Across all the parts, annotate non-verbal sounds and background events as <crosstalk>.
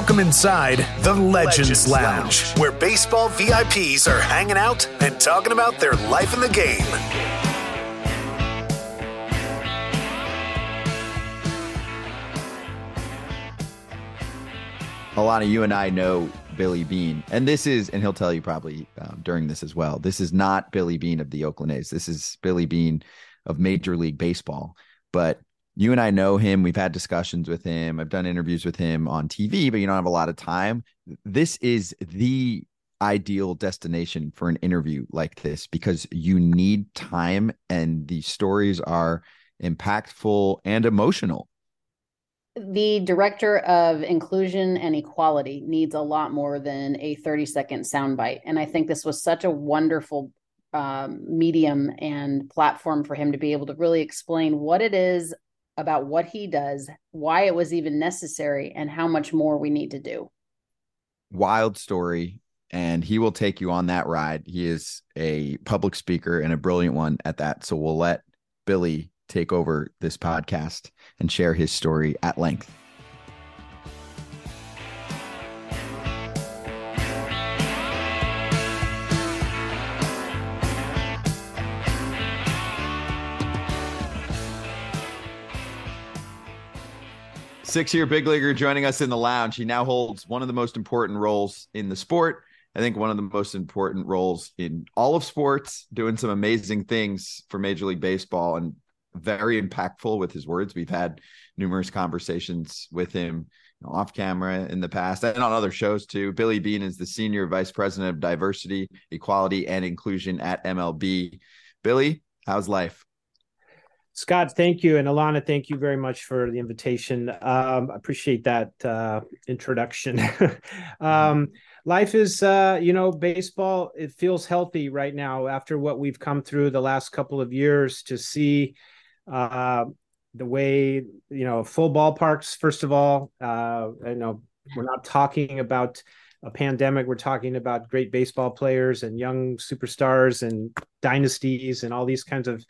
Welcome inside the Legends, Legends Lounge, Lounge, where baseball VIPs are hanging out and talking about their life in the game. A lot of you and I know Billy Bean, and this is, and he'll tell you probably um, during this as well. This is not Billy Beane of the Oakland A's. This is Billy Bean of Major League Baseball. But you and I know him. We've had discussions with him. I've done interviews with him on TV, but you don't have a lot of time. This is the ideal destination for an interview like this because you need time and the stories are impactful and emotional. The director of inclusion and equality needs a lot more than a 30 second soundbite. And I think this was such a wonderful um, medium and platform for him to be able to really explain what it is about what he does, why it was even necessary, and how much more we need to do. Wild story. And he will take you on that ride. He is a public speaker and a brilliant one at that. So we'll let Billy take over this podcast and share his story at length. Six year big leaguer joining us in the lounge. He now holds one of the most important roles in the sport. I think one of the most important roles in all of sports, doing some amazing things for Major League Baseball and very impactful with his words. We've had numerous conversations with him you know, off camera in the past and on other shows too. Billy Bean is the senior vice president of diversity, equality, and inclusion at MLB. Billy, how's life? Scott, thank you. And Alana, thank you very much for the invitation. Um, I appreciate that uh, introduction. <laughs> um, life is, uh, you know, baseball, it feels healthy right now after what we've come through the last couple of years to see uh, the way, you know, full ballparks, first of all. Uh, I know we're not talking about a pandemic. We're talking about great baseball players and young superstars and dynasties and all these kinds of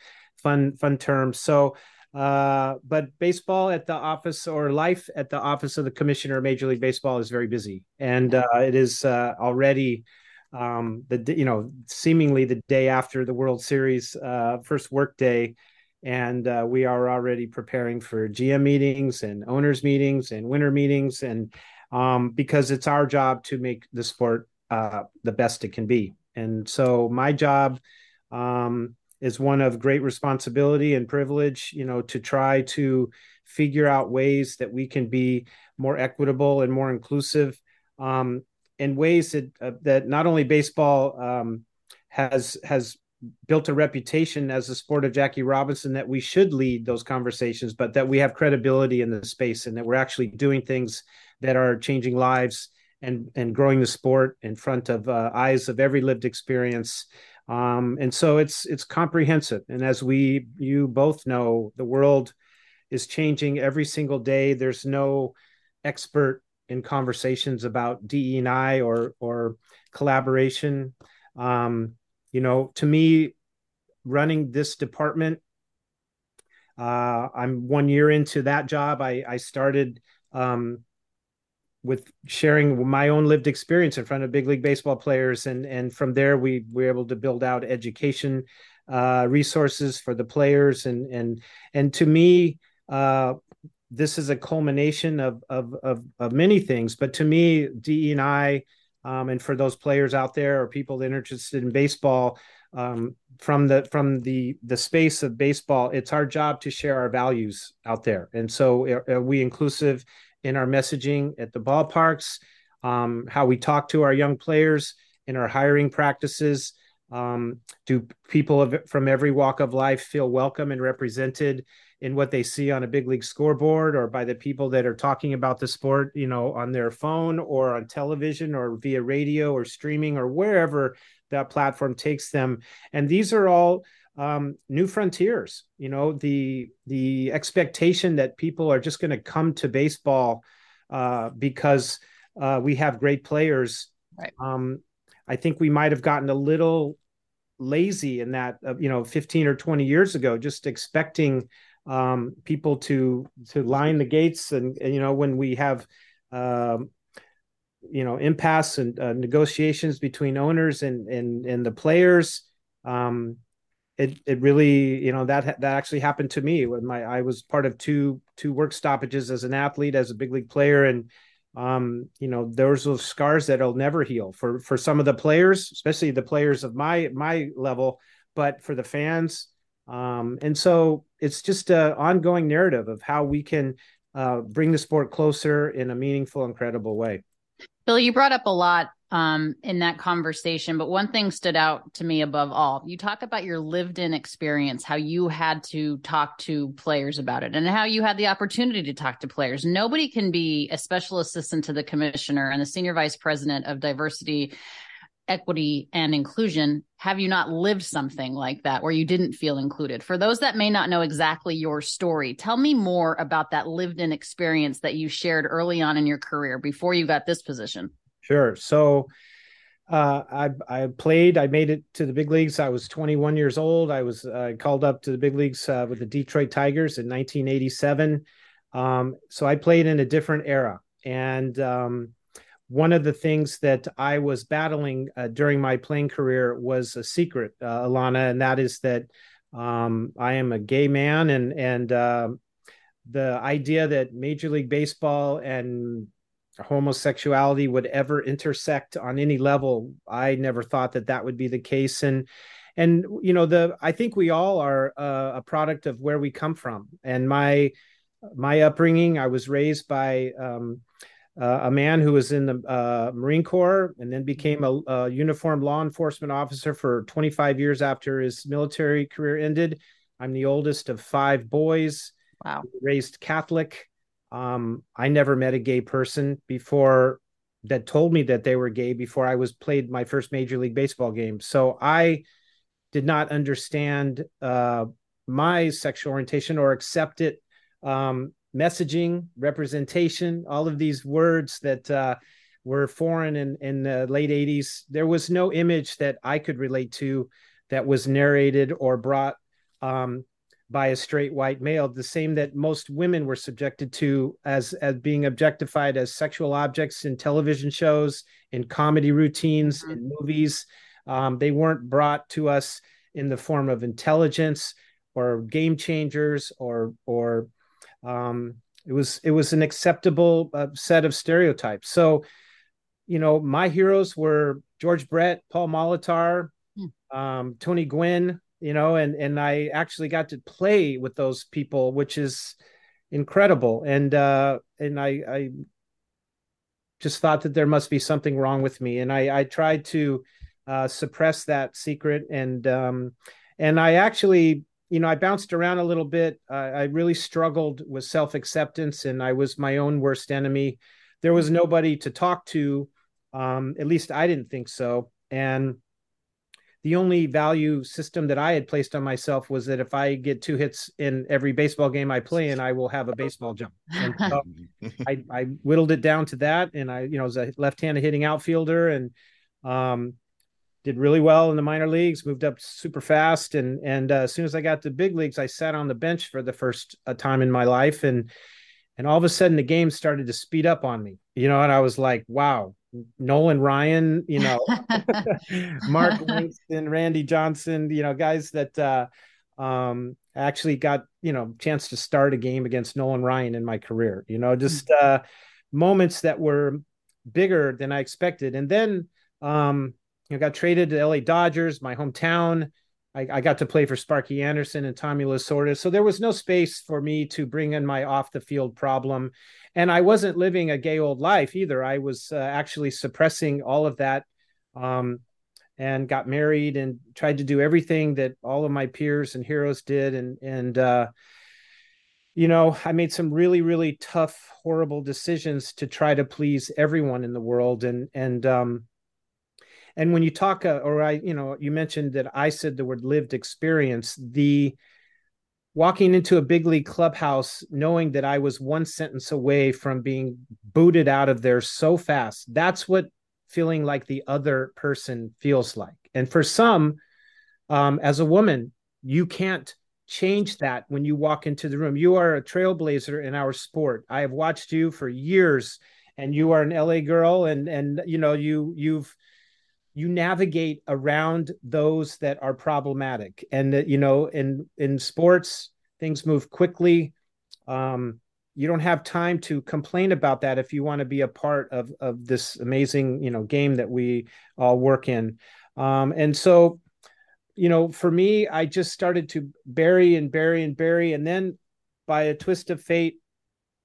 fun fun terms. So, uh, but baseball at the office or life at the office of the commissioner of Major League Baseball is very busy, and uh, it is uh, already um, the you know seemingly the day after the World Series uh, first work day. And uh, we are already preparing for GM meetings and owners meetings and winter meetings, and um, because it's our job to make the sport uh, the best it can be. And so my job um, is one of great responsibility and privilege you know to try to figure out ways that we can be more equitable and more inclusive um, in ways that uh, that not only baseball um, has has built a reputation as a sport of Jackie Robinson that we should lead those conversations, but that we have credibility in the space and that we're actually doing things that are changing lives and and growing the sport in front of uh, eyes of every lived experience um, and so it's it's comprehensive. And as we you both know the world is changing every single day. There's no expert in conversations about DE&I or or collaboration. Um, you know to me running this department uh, I'm one year into that job. I I started um, with sharing my own lived experience in front of big league baseball players. And and from there we were able to build out education uh, resources for the players. And and and to me uh, this is a culmination of, of of of, many things. But to me DE and I um, and for those players out there or people interested in baseball um, from the from the the space of baseball it's our job to share our values out there. And so are, are we inclusive in our messaging at the ballparks, um, how we talk to our young players in our hiring practices. Um, do people of, from every walk of life feel welcome and represented in what they see on a big league scoreboard or by the people that are talking about the sport, you know, on their phone or on television or via radio or streaming or wherever that platform takes them? And these are all um, new frontiers. You know, the the expectation that people are just going to come to baseball uh, because uh, we have great players. Right. Um, I think we might have gotten a little lazy in that, uh, you know, 15 or 20 years ago, just expecting um, people to to line the gates, and, and, you know, when we have um, you know impasse and uh, negotiations between owners and and and the players um it it really you know that that actually happened to me when my I was part of two two work stoppages as an athlete as a big league player. And um you know those scars that'll never heal for for some of the players especially the players of my my level but for the fans. Um and so it's just a ongoing narrative of how we can uh, bring the sport closer in a meaningful incredible way. Bill, you brought up a lot um, in that conversation, but one thing stood out to me above all. You talk about your lived in experience, how you had to talk to players about it, and how you had the opportunity to talk to players. Nobody can be a special assistant to the commissioner and the senior vice president of diversity equity and inclusion have you not lived something like that where you didn't feel included for those that may not know exactly your story tell me more about that lived in experience that you shared early on in your career before you got this position sure so uh, I, I played. I made it to the big leagues. I was 21 years old. I was uh, called up to the big leagues uh, with the Detroit Tigers in 1987. Um, so I played in a different era, and um, one of the things that I was battling uh, during my playing career was a secret, uh, Alana, and that is that um, I am a gay man, and and uh, the idea that Major League Baseball and homosexuality would ever intersect on any level, I never thought that that would be the case, and and you know the I think we all are uh, a product of where we come from, and my my upbringing. I was raised by um, uh, a man who was in the uh, Marine Corps and then became a, a uniformed law enforcement officer for 25 years after his military career ended. I'm the oldest of five boys. Wow. Raised Catholic. Um, I never met a gay person before that told me that they were gay before I was played my first major league baseball game. So I did not understand uh, my sexual orientation or accept it um, messaging, representation, all of these words that uh, were foreign in, in the late 80s. There was no image that I could relate to that was narrated or brought um, by a straight white male, the same that most women were subjected to as, as being objectified as sexual objects in television shows, in comedy routines, mm-hmm. in movies. Um, they weren't brought to us in the form of intelligence or game changers or or um, it was it was an acceptable uh, set of stereotypes. So, you know, my heroes were George Brett, Paul Molitor, hmm. um, Tony Gwynn. You know, and and I actually got to play with those people, which is incredible. And uh, and I I just thought that there must be something wrong with me, and I I tried to uh, suppress that secret, and um, and I actually you know, I bounced around a little bit. Uh, I really struggled with self acceptance, and I was my own worst enemy. There was nobody to talk to. Um, at least I didn't think so. And the only value system that I had placed on myself was that if I get two hits in every baseball game I play in, I will have a baseball jump. So <laughs> I, I whittled it down to that. And I, you know, was a left-handed hitting outfielder and um, did really well in the minor leagues, moved up super fast, and and uh, as soon as I got to big leagues, I sat on the bench for the first uh, time in my life, and and all of a sudden the game started to speed up on me, you know, and I was like, wow, Nolan Ryan, you know, <laughs> <laughs> Mark Langston, Randy Johnson, you know, guys that uh, um, actually got you know chance to start a game against Nolan Ryan in my career, you know, just hmm. uh, moments that were bigger than I expected, and then. Um, you know, got traded to LA Dodgers, my hometown. I, I, got to play for Sparky Anderson and Tommy Lasorda. So there was no space for me to bring in my off the field problem. And I wasn't living a gay old life either. I was uh, actually suppressing all of that um, and got married and tried to do everything that all of my peers and heroes did. And, and, uh, you know, I made some really, really tough, horrible decisions to try to please everyone in the world. And, and, um, and when you talk uh, or i you know you mentioned that i said the word lived experience the walking into a big league clubhouse knowing that i was one sentence away from being booted out of there so fast that's what feeling like the other person feels like. And for some um, as a woman you can't change that when you walk into the room. You are a trailblazer in our sport. I have watched you for years and you are an LA girl and and you know you you've you navigate around those that are problematic. And that you know in in sports things move quickly. Um you don't have time to complain about that if you want to be a part of of this amazing you know game that we all work in. Um and so you know for me i just started to bury and bury and bury. And then by a twist of fate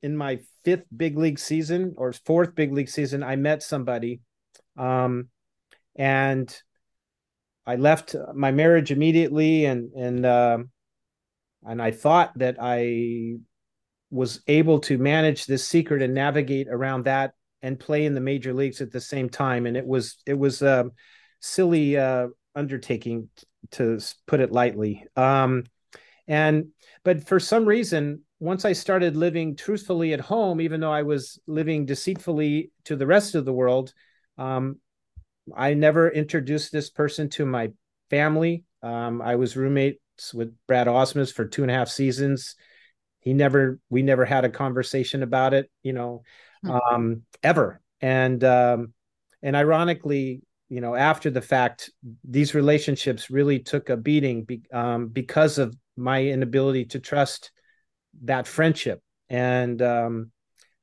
in my fifth big league season or fourth big league season i met somebody um and I left my marriage immediately, and and uh, and I thought that I was able to manage this secret and navigate around that and play in the major leagues at the same time, and it was it was a silly uh, undertaking to put it lightly. Um, and but for some reason, once I started living truthfully at home, even though I was living deceitfully to the rest of the world, um, I never introduced this person to my family. Um, I was roommates with Brad Ausmus for two and a half seasons. He never, we never had a conversation about it, you know, hmm. um, ever. And, um, and ironically, you know, after the fact, these relationships really took a beating be, um, because of my inability to trust that friendship. And, um,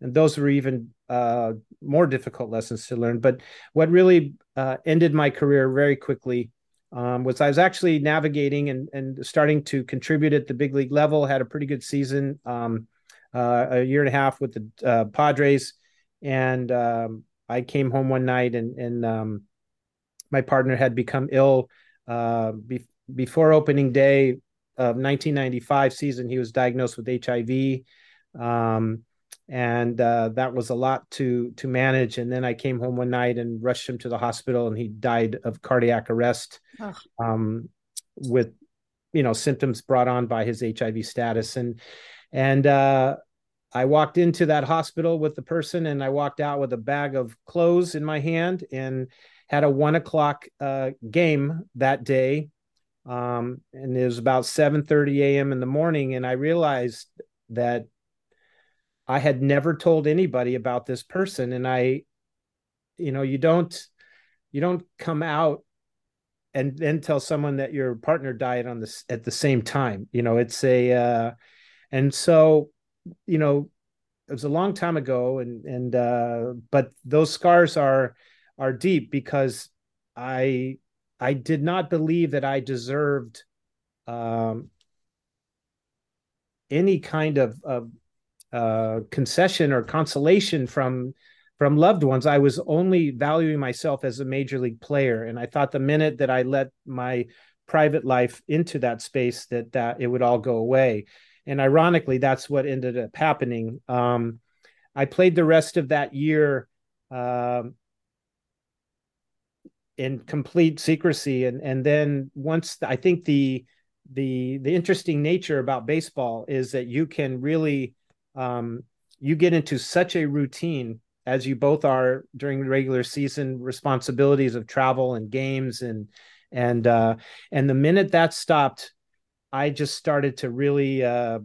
and those were even uh, more difficult lessons to learn. But what really uh, ended my career very quickly um, was I was actually navigating and, and starting to contribute at the big league level. Had a pretty good season, um, uh, a year and a half with the uh, Padres, and um, I came home one night and and um, my partner had become ill uh, be- before opening day of 1995 season. He was diagnosed with HIV. Um, and uh, that was a lot to to manage. And then I came home one night and rushed him to the hospital, and he died of cardiac arrest, oh. um, with you know symptoms brought on by his HIV status. And and uh, I walked into that hospital with the person, and I walked out with a bag of clothes in my hand, and had a one o'clock uh, game that day. Um, and it was about 7 30 a.m. in the morning, and I realized that I had never told anybody about this person. And I, you know, you don't, you don't come out and then tell someone that your partner died on this at the same time. You know, it's a, uh, and so, you know, it was a long time ago and, and, uh, but those scars are, are deep because I, I did not believe that I deserved, um, any kind of, of uh, concession or consolation from from loved ones. I was only valuing myself as a major league player, and I thought the minute that I let my private life into that space, that that it would all go away. And ironically, that's what ended up happening. Um, I played the rest of that year um, in complete secrecy, and and then once I think the the the interesting nature about baseball is that you can really um, you get into such a routine as you both are during the regular season responsibilities of travel and games and and uh, and the minute that stopped, I just started to really uh,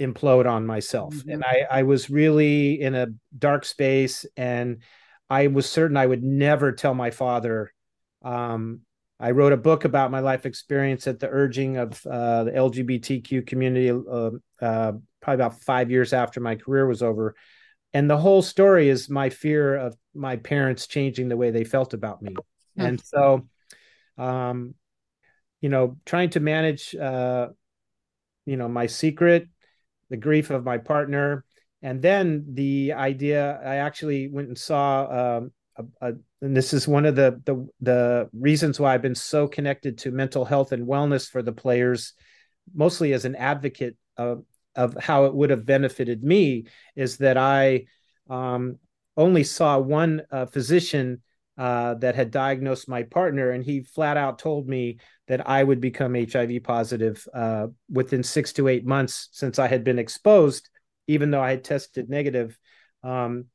implode on myself, mm-hmm. and I I was really in a dark space, and I was certain I would never tell my father. Um, I wrote a book about my life experience at the urging of uh, the LGBTQ community uh, probably about five years after my career was over. And the whole story is my fear of my parents changing the way they felt about me. Mm-hmm. And so, um, you know, trying to manage, uh, you know, my secret, the grief of my partner, and then the idea. I actually went and saw, um, a, a, and this is one of the, the the reasons why I've been so connected to mental health and wellness for the players, mostly as an advocate of of how it would have benefited me is that I um, only saw one uh, physician uh, that had diagnosed my partner, and he flat out told me that I would become HIV positive uh, within six to eight months since I had been exposed, even though I had tested negative. Um,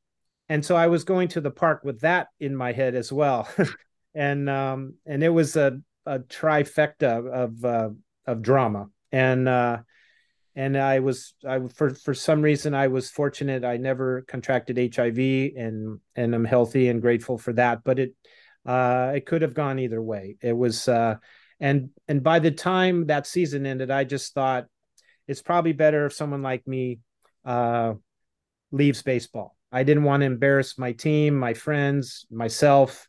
and so I was going to the park with that in my head as well, <laughs> and um, and it was a, a trifecta of uh, of drama, and uh, and I was I for for some reason I was fortunate. I never contracted HIV and and I'm healthy and grateful for that but it uh it could have gone either way. It was uh and and by the time that season ended I just thought it's probably better if someone like me uh leaves baseball. I didn't want to embarrass my team my friends myself.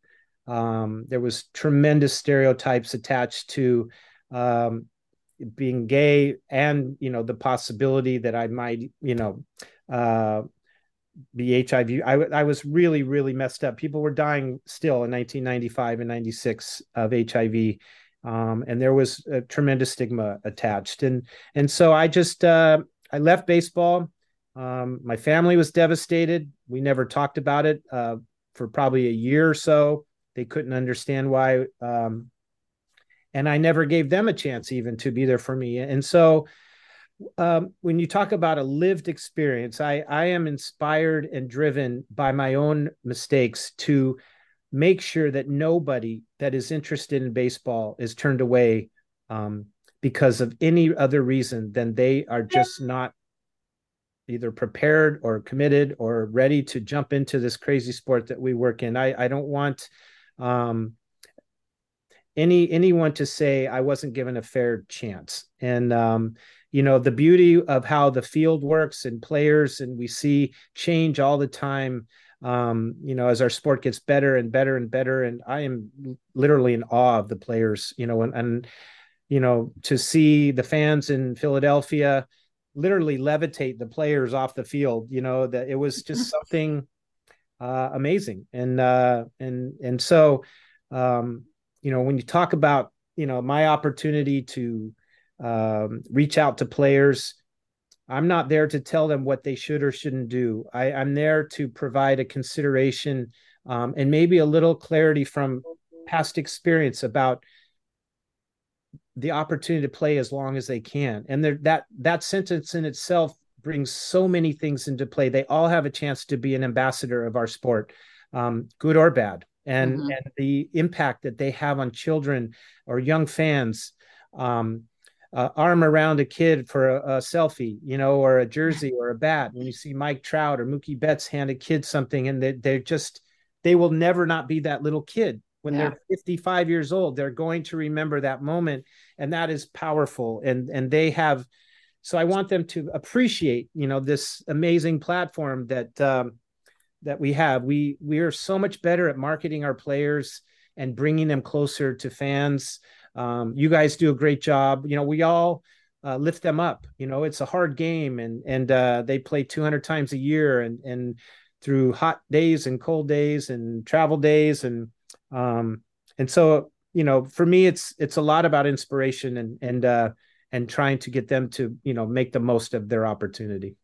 Um there was tremendous stereotypes attached to um being gay and you know the possibility that I might you know uh, be HIV. I, I was really really messed up. People were dying still in 1995 and 96 of HIV. Um, and there was a tremendous stigma attached, and and so I just uh, I left baseball. Um, my family was devastated. We never talked about it uh, for probably a year or so. They couldn't understand why um, and I never gave them a chance even to be there for me. And so, um, when you talk about a lived experience, I I am inspired and driven by my own mistakes to make sure that nobody that is interested in baseball is turned away um, because of any other reason than they are just not either prepared or committed or ready to jump into this crazy sport that we work in. I I don't want um, any anyone to say I wasn't given a fair chance. And um, you know, the beauty of how the field works and players and we see change all the time. Um, you know, as our sport gets better and better and better, and I am literally in awe of the players. You know, and, and you know to see the fans in Philadelphia literally levitate the players off the field. You know that it was just something uh, amazing, and uh, and and so um, you know, when you talk about, you know, my opportunity to um, reach out to players, I'm not there to tell them what they should or shouldn't do. I, am there to provide a consideration um, and maybe a little clarity from past experience about the opportunity to play as long as they can. And there, that that sentence in itself brings so many things into play. They all have a chance to be an ambassador of our sport, um, good or bad and mm-hmm. and the impact that they have on children or young fans um, uh, arm around a kid for a, a, selfie, you know, or a jersey or a bat. When you see Mike Trout or Mookie Betts hand a kid something, and they, they're just, they will never not be that little kid. When yeah. they're 55 years old, they're going to remember that moment, and that is powerful. And and they have, so I want them to appreciate, you know, this amazing platform that um, that we have. We we are so much better at marketing our players and bringing them closer to fans. Um, you guys do a great job. You know, we all uh, lift them up. You know, it's a hard game, and and uh, they play 200 times a year, and and through hot days and cold days and travel days, and um, and so you know, for me, it's it's a lot about inspiration and and uh, and trying to get them to you know make the most of their opportunity.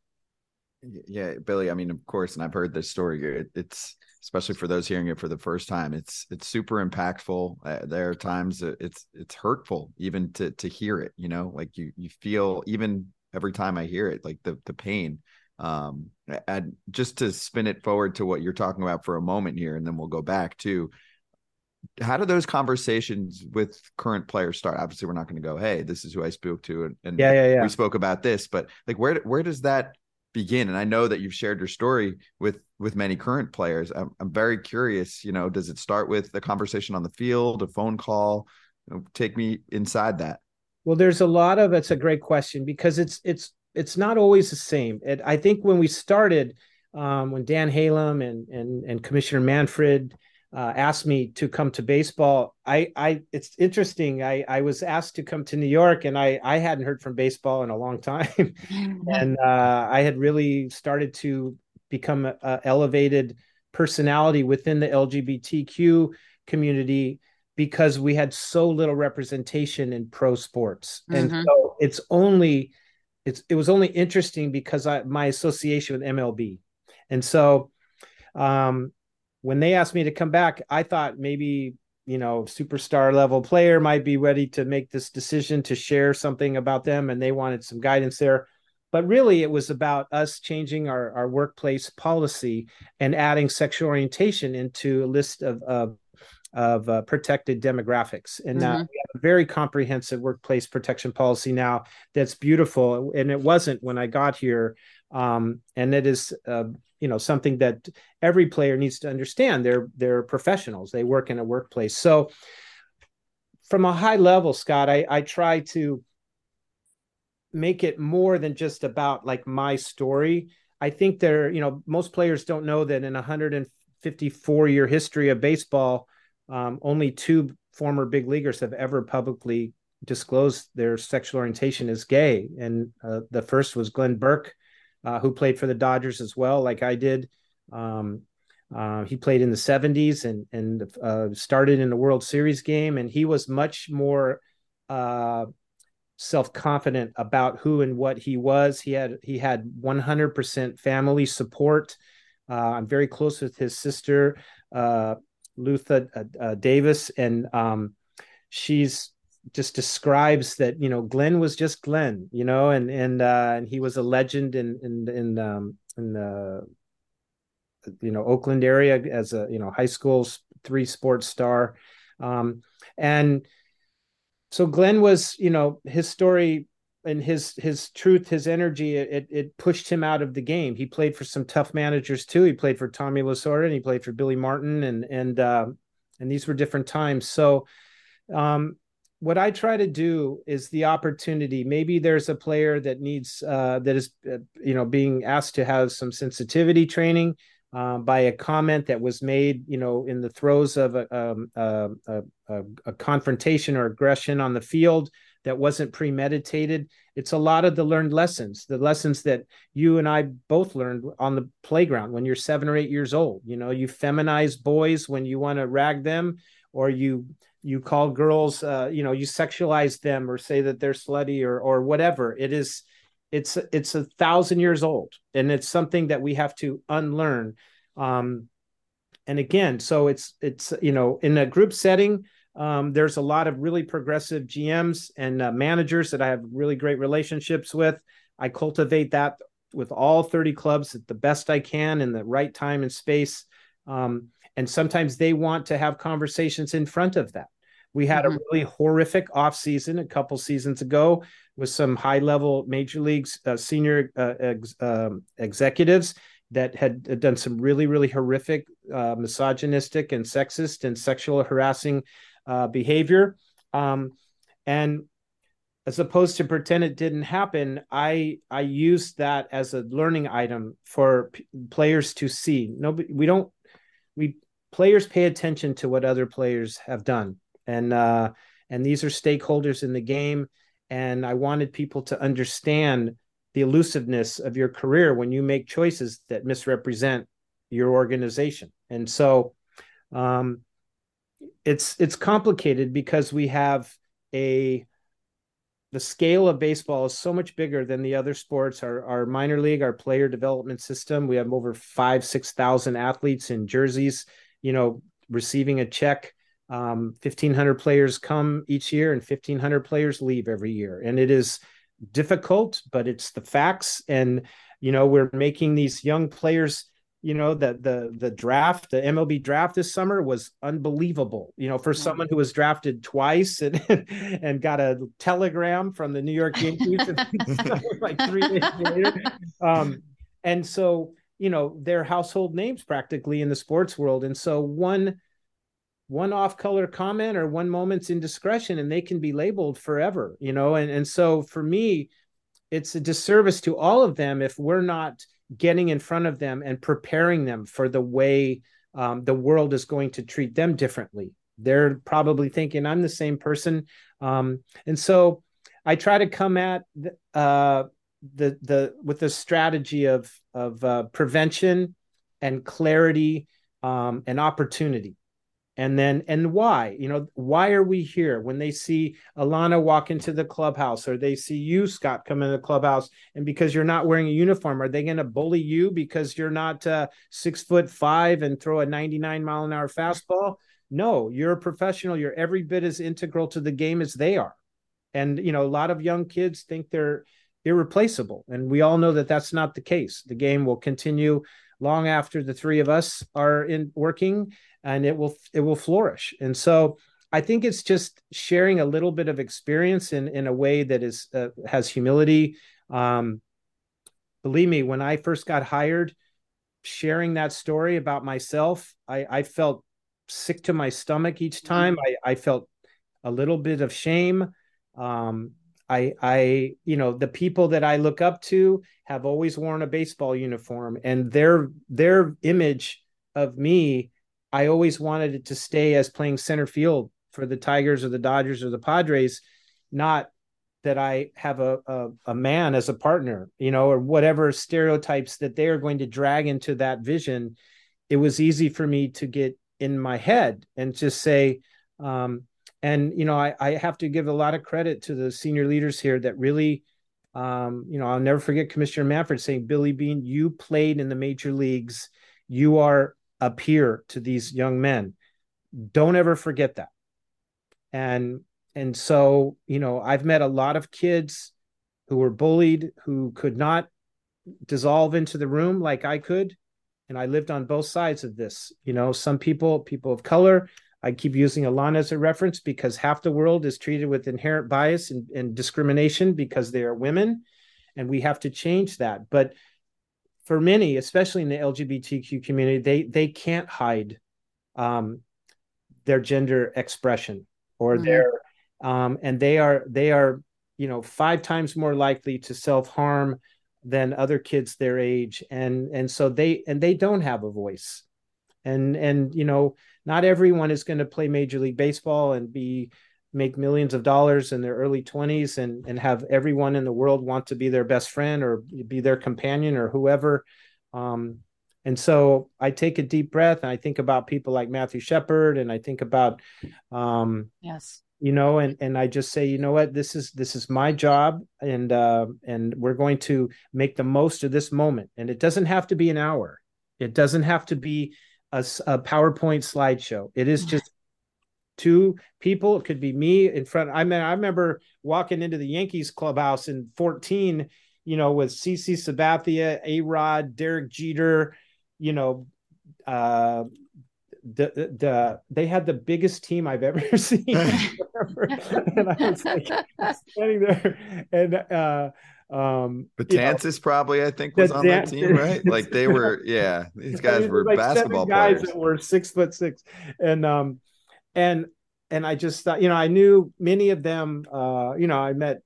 Yeah, Billy. I mean, of course, and I've heard this story. It, it's especially for those hearing it for the first time. It's it's super impactful. Uh, there are times it's it's hurtful even to to hear it. You know, like you you feel even every time I hear it, like the the pain. Um, and just to spin it forward to what you're talking about for a moment here, and then we'll go back to how do those conversations with current players start? Obviously, we're not going to go, "Hey, this is who I spoke to," and, and yeah, yeah, yeah. we spoke about this. But like, where where does that begin and i know that you've shared your story with with many current players. I'm, I'm very curious you know does it start with a conversation on the field a phone call? You know, take me inside that. Well there's a lot of it's a great question because it's it's it's not always the same. It, i think when we started um, when dan halem and and and commissioner manfred uh, asked me to come to baseball. I, I, it's interesting. I, I was asked to come to New York, and I, I hadn't heard from baseball in a long time, <laughs> and uh, I had really started to become a, elevated personality within the LGBTQ community because we had so little representation in pro sports, mm-hmm. and so it's only, it's it was only interesting because I my association with MLB, and so um when they asked me to come back, I thought maybe you know superstar level player might be ready to make this decision to share something about them, and they wanted some guidance there. But really, it was about us changing our, our workplace policy and adding sexual orientation into a list of of, of uh, protected demographics. And mm-hmm. now we have a very comprehensive workplace protection policy now that's beautiful, and it wasn't when I got here. Um, and it is, uh, you know, something that every player needs to understand. They're they're professionals. They work in a workplace. So, from a high level, Scott, I, I try to make it more than just about like my story. I think there, you know, most players don't know that in 154 year history of baseball, um, only two former big leaguers have ever publicly disclosed their sexual orientation as gay. And uh, the first was Glenn Burke, uh, who played for the Dodgers as well, like I did. Um, uh, he played in the 70s and and uh, started in a World Series game, and he was much more uh, self confident about who and what he was. He had he had 100% family support. Uh, I'm very close with his sister, uh, Lutha Davis, and um, she's just describes that you know Glenn was just Glenn, you know, and and uh, and he was a legend in in in um, in the you know Oakland area as a you know high school three sports star, um, and so Glenn was, you know, his story and his his truth, his energy, it it pushed him out of the game. He played for some tough managers too. He played for Tommy Lasorda and he played for Billy Martin, and and uh, and these were different times. So, um, what I try to do is the opportunity. Maybe there's a player that needs uh, that is, uh, you know, being asked to have some sensitivity training. Uh, by a comment that was made, you know, in the throes of a, um, a, a, a, confrontation or aggression on the field that wasn't premeditated. It's a lot of the learned lessons, the lessons that you and I both learned on the playground when you're seven or eight years old. You know, you feminize boys when you want to rag them, or you you call girls, uh, you know, you sexualize them or say that they're slutty or or whatever. It is it's it's a thousand years old and it's something that we have to unlearn. Um, and again so it's it's you know in a group setting um, there's a lot of really progressive gms and uh, managers that i have really great relationships with. I cultivate that with all 30 clubs at the best i can in the right time and space. Um, and sometimes they want to have conversations in front of that we had mm-hmm. a really horrific off season a couple seasons ago with some high level major leagues uh, senior uh, ex, um, executives that had done some really really horrific uh, misogynistic and sexist and sexual harassing uh, behavior. Um, and as opposed to pretend it didn't happen i i used that as a learning item for p- players to see. Nobody we don't we players pay attention to what other players have done and uh and these are stakeholders in the game and I wanted people to understand the elusiveness of your career when you make choices that misrepresent your organization. And so um, it's it's complicated because we have a the scale of baseball is so much bigger than the other sports. Our our minor league, our player development system, we have over five six thousand athletes in jerseys. You know, receiving a check um, 1500 players come each year and 1500 players leave every year. And it is difficult but it's the facts. And you know we're making these young players you know the the the draft the mlb draft this summer was unbelievable. You know for someone who was drafted twice and <laughs> and got a telegram from the new york yankees <laughs> <laughs> like three days later. Um and so you know they're household names practically in the sports world. And so one one off color comment or one moment's indiscretion and they can be labeled forever you know? And and so for me it's a disservice to all of them if we're not getting in front of them and preparing them for the way um, the world is going to treat them differently. They're probably thinking i'm the same person. Um, and so i try to come at uh, the the with the strategy of of uh, prevention and clarity um, and opportunity and then and why? You know why are we here? When they see alana walk into the clubhouse or they see you scott come into the clubhouse and because you're not wearing a uniform are they going to bully you because you're not uh, six foot five and throw a 99 mile an hour fastball? No you're a professional. You're every bit as integral to the game as they are. And you know a lot of young kids think they're irreplaceable and we all know that that's not the case. The game will continue long after the three of us are in working and it will it will flourish and so I think it's just sharing a little bit of experience in in a way that is uh, has humility. Um, believe me, when I first got hired, sharing that story about myself, I, I felt sick to my stomach each mm-hmm. time. I, I felt a little bit of shame. Um, I, I, you know, the people that I look up to have always worn a baseball uniform, and their their image of me, I always wanted it to stay as playing center field for the Tigers or the Dodgers or the Padres, not that I have a, a, a man as a partner, you know, or whatever stereotypes that they are going to drag into that vision. It was easy for me to get in my head and just say, um, and you know, I, I have to give a lot of credit to the senior leaders here that really, um, you know, I'll never forget Commissioner Manfred saying, Billy Bean, you played in the major leagues. You are a peer to these young men. Don't ever forget that. And and so you know i've met a lot of kids who were bullied who could not dissolve into the room like i could and i lived on both sides of this you know some people people of color i keep using alana as a reference because half the world is treated with inherent bias and, and discrimination because they are women and we have to change that but for many especially in the lgbtq community they they can't hide um, their gender expression or mm-hmm. their um, and they are they are you know five times more likely to self harm than other kids their age and and so they and they don't have a voice and and you know not everyone is going to play major league baseball and be make millions of dollars in their early 20s and and have everyone in the world want to be their best friend or be their companion or whoever. Um, and so I take a deep breath and I think about people like Matthew Shepard and I think about um, yes. you know and and i just say you know what? This is this is my job and uh and we're going to make the most of this moment. And it doesn't have to be an hour. It doesn't have to be a, a powerpoint slideshow. It is just two people it could be me in front i mean i remember walking into the yankees clubhouse in 14 you know with cc sabathia a rod derek jeter you know uh the, the they had the biggest team I've ever <laughs> seen. <laughs> and I was like standing there and uh um Betances you know, probably I think was on that team, right? Like they were, yeah. These guys were like basketball guys players. that were six foot six. And um and and I just thought, you know, I knew many of them uh, you know, I met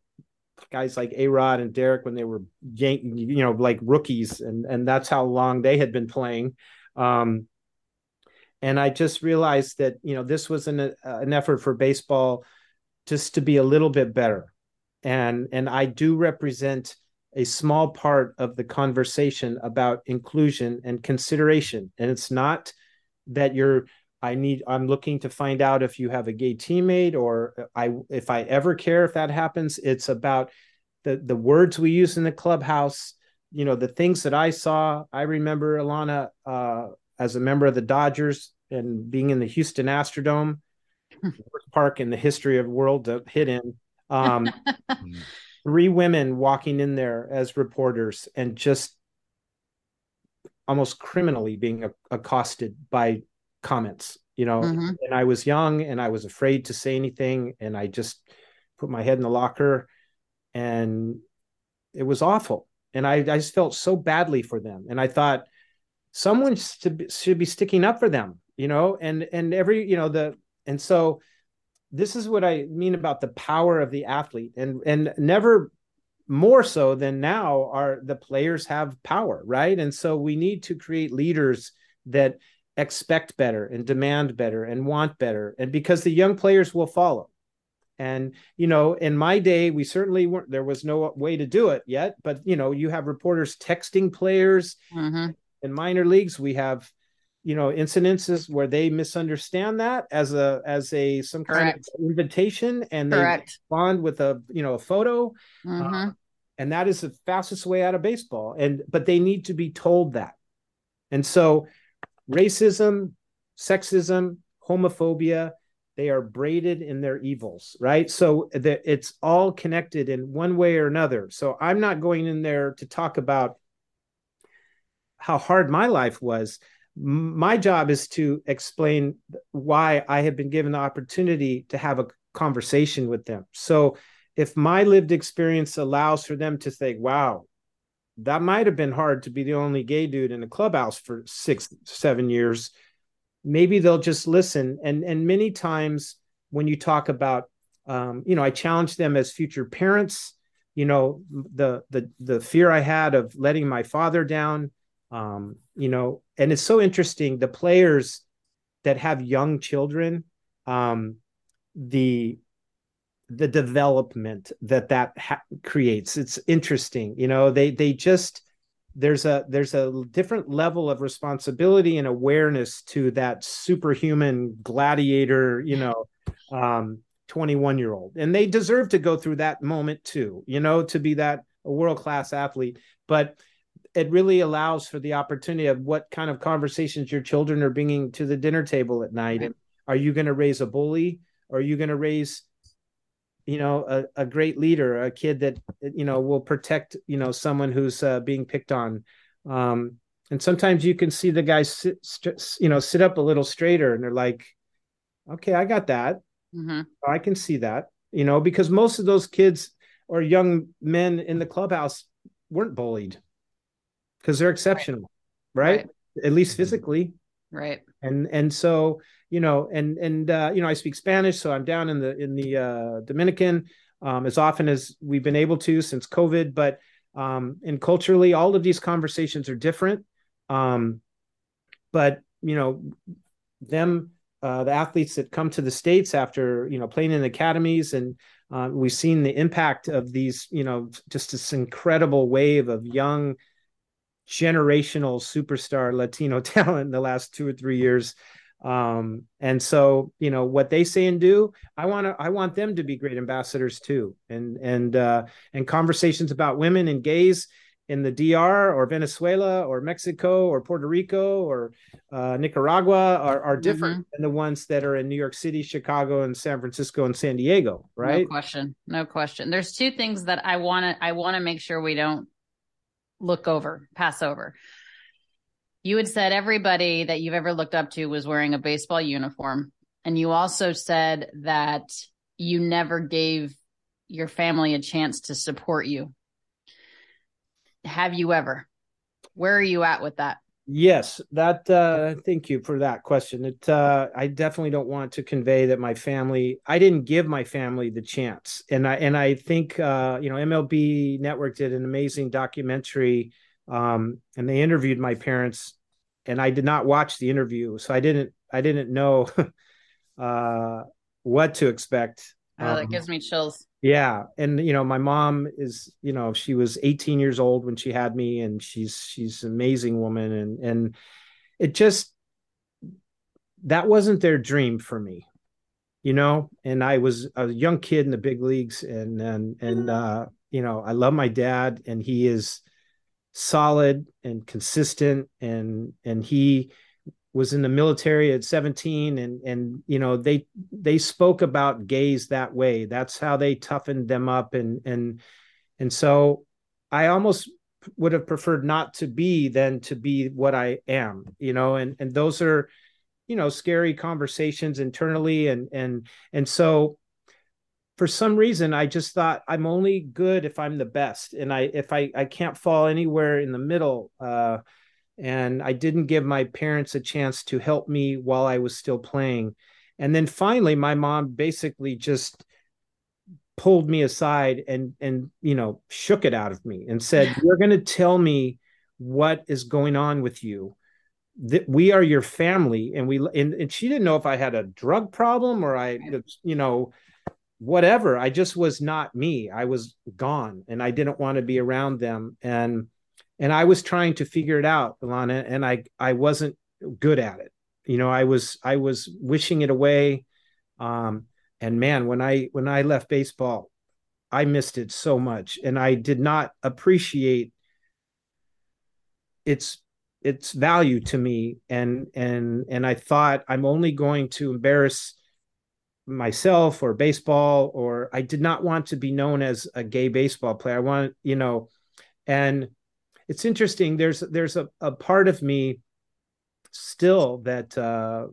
guys like A Rod and Derek when they were you know, like rookies, and and that's how long they had been playing. Um and I just realized that you know this was an uh, an effort for baseball just to be a little bit better, and and I do represent a small part of the conversation about inclusion and consideration, and it's not that you're I need I'm looking to find out if you have a gay teammate or I if I ever care if that happens. It's about the the words we use in the clubhouse. You know the things that I saw. I remember Alana. Uh, as a member of the Dodgers and being in the Houston Astrodome, <laughs> park in the history of the world to hit in. Um, <laughs> three women walking in there as reporters and just almost criminally being accosted by comments, you know. Mm-hmm. And I was young and I was afraid to say anything, and I just put my head in the locker, and it was awful. And I, I just felt so badly for them, and I thought someone should, should be sticking up for them you know and and every you know the and so this is what i mean about the power of the athlete and and never more so than now are the players have power right and so we need to create leaders that expect better and demand better and want better and because the young players will follow and you know in my day we certainly weren't there was no way to do it yet but you know you have reporters texting players mm-hmm in minor leagues we have you know incidences where they misunderstand that as a as a some kind Correct. of invitation and Correct. they respond with a you know a photo mm-hmm. uh, and that is the fastest way out of baseball and but they need to be told that and so racism sexism homophobia they are braided in their evils right? So that it's all connected in one way or another. So i'm not going in there to talk about how hard my life was. My job is to explain why I have been given the opportunity to have a conversation with them. So if my lived experience allows for them to think, wow, that might have been hard to be the only gay dude in a clubhouse for six, seven years, maybe they'll just listen. And and many times when you talk about um, you know, I challenge them as future parents, you know, the the the fear I had of letting my father down um, you know, and it's so interesting. The players that have young children, um, the the development that that ha- creates, it's interesting. You know, they they just there's a there's a different level of responsibility and awareness to that superhuman gladiator. You know. Um, 21 year old and they deserve to go through that moment too you know to be that a world class athlete but it really allows for the opportunity of what kind of conversations your children are bringing to the dinner table at night. Right. And are you going to raise a bully? Or are you going to raise, you know, a, a great leader, a kid that you know will protect, you know, someone who's uh, being picked on? Um, and sometimes you can see the guys, sit, you know, sit up a little straighter, and they're like, "Okay, I got that. Mm-hmm. I can see that." You know, because most of those kids or young men in the clubhouse weren't bullied because they're exceptional, right. right? At least mm-hmm. physically. Right. And and so, you know, and and uh, you know, I speak Spanish, so I'm down in the in the uh Dominican um as often as we've been able to since COVID, but um and culturally all of these conversations are different. Um but you know, them uh, the athletes that come to the states after you know playing in academies and uh, we've seen the impact of these you know just this incredible wave of young generational superstar Latino <laughs> talent in the last two or three years. Um, and so, you know, what they say and do, I want to, I want them to be great ambassadors too. And, and, uh, and conversations about women and gays in the DR or Venezuela or Mexico or Puerto Rico or uh, Nicaragua are, are different mm-hmm. than the ones that are in New York City, Chicago, and San Francisco and San Diego, right? No question, no question. There's two things that I want to I want to make sure we don't look over, pass over. You had said everybody that you've ever looked up to was wearing a baseball uniform. And you also said that you never gave your family a chance to support you. Have you ever? Where are you at with that? Yes, that uh thank you for that question. It uh I definitely don't want to convey that my family I didn't give my family the chance. And I and I think uh you know MLB Network did an amazing documentary um and they interviewed my parents and I did not watch the interview so I didn't I didn't know <laughs> uh what to expect. Oh, that um, gives me chills. yeah and you know my mom is you know she was 18 years old when she had me and she's she's an amazing woman and and it just that wasn't their dream for me you know? And i was a young kid in the big leagues and and and uh you know i love my dad and he is solid and consistent and and he was in the military at 17 and and you know they they spoke about gays that way. That's how they toughened them up and and and so i almost would have preferred not to be than to be what i am you know and and those are you know scary conversations internally and and and so for some reason i just thought i'm only good if i'm the best and i if i i can't fall anywhere in the middle uh and I didn't give my parents a chance to help me while I was still playing. And then finally, my mom basically just pulled me aside and and you know shook it out of me and said, <laughs> "You're going to tell me what is going on with you." That we are your family, and we and, and she didn't know if I had a drug problem or I, you know, whatever. I just was not me. I was gone, and I didn't want to be around them. And and I was trying to figure it out, Alana, and I I wasn't good at it. You know, I was I was wishing it away. Um, and man, when I when I left baseball, I missed it so much, and I did not appreciate its its value to me. And and and I thought I'm only going to embarrass myself or baseball, or I did not want to be known as a gay baseball player. I want, you know, and it's interesting. There's there's a, a part of me still that uh,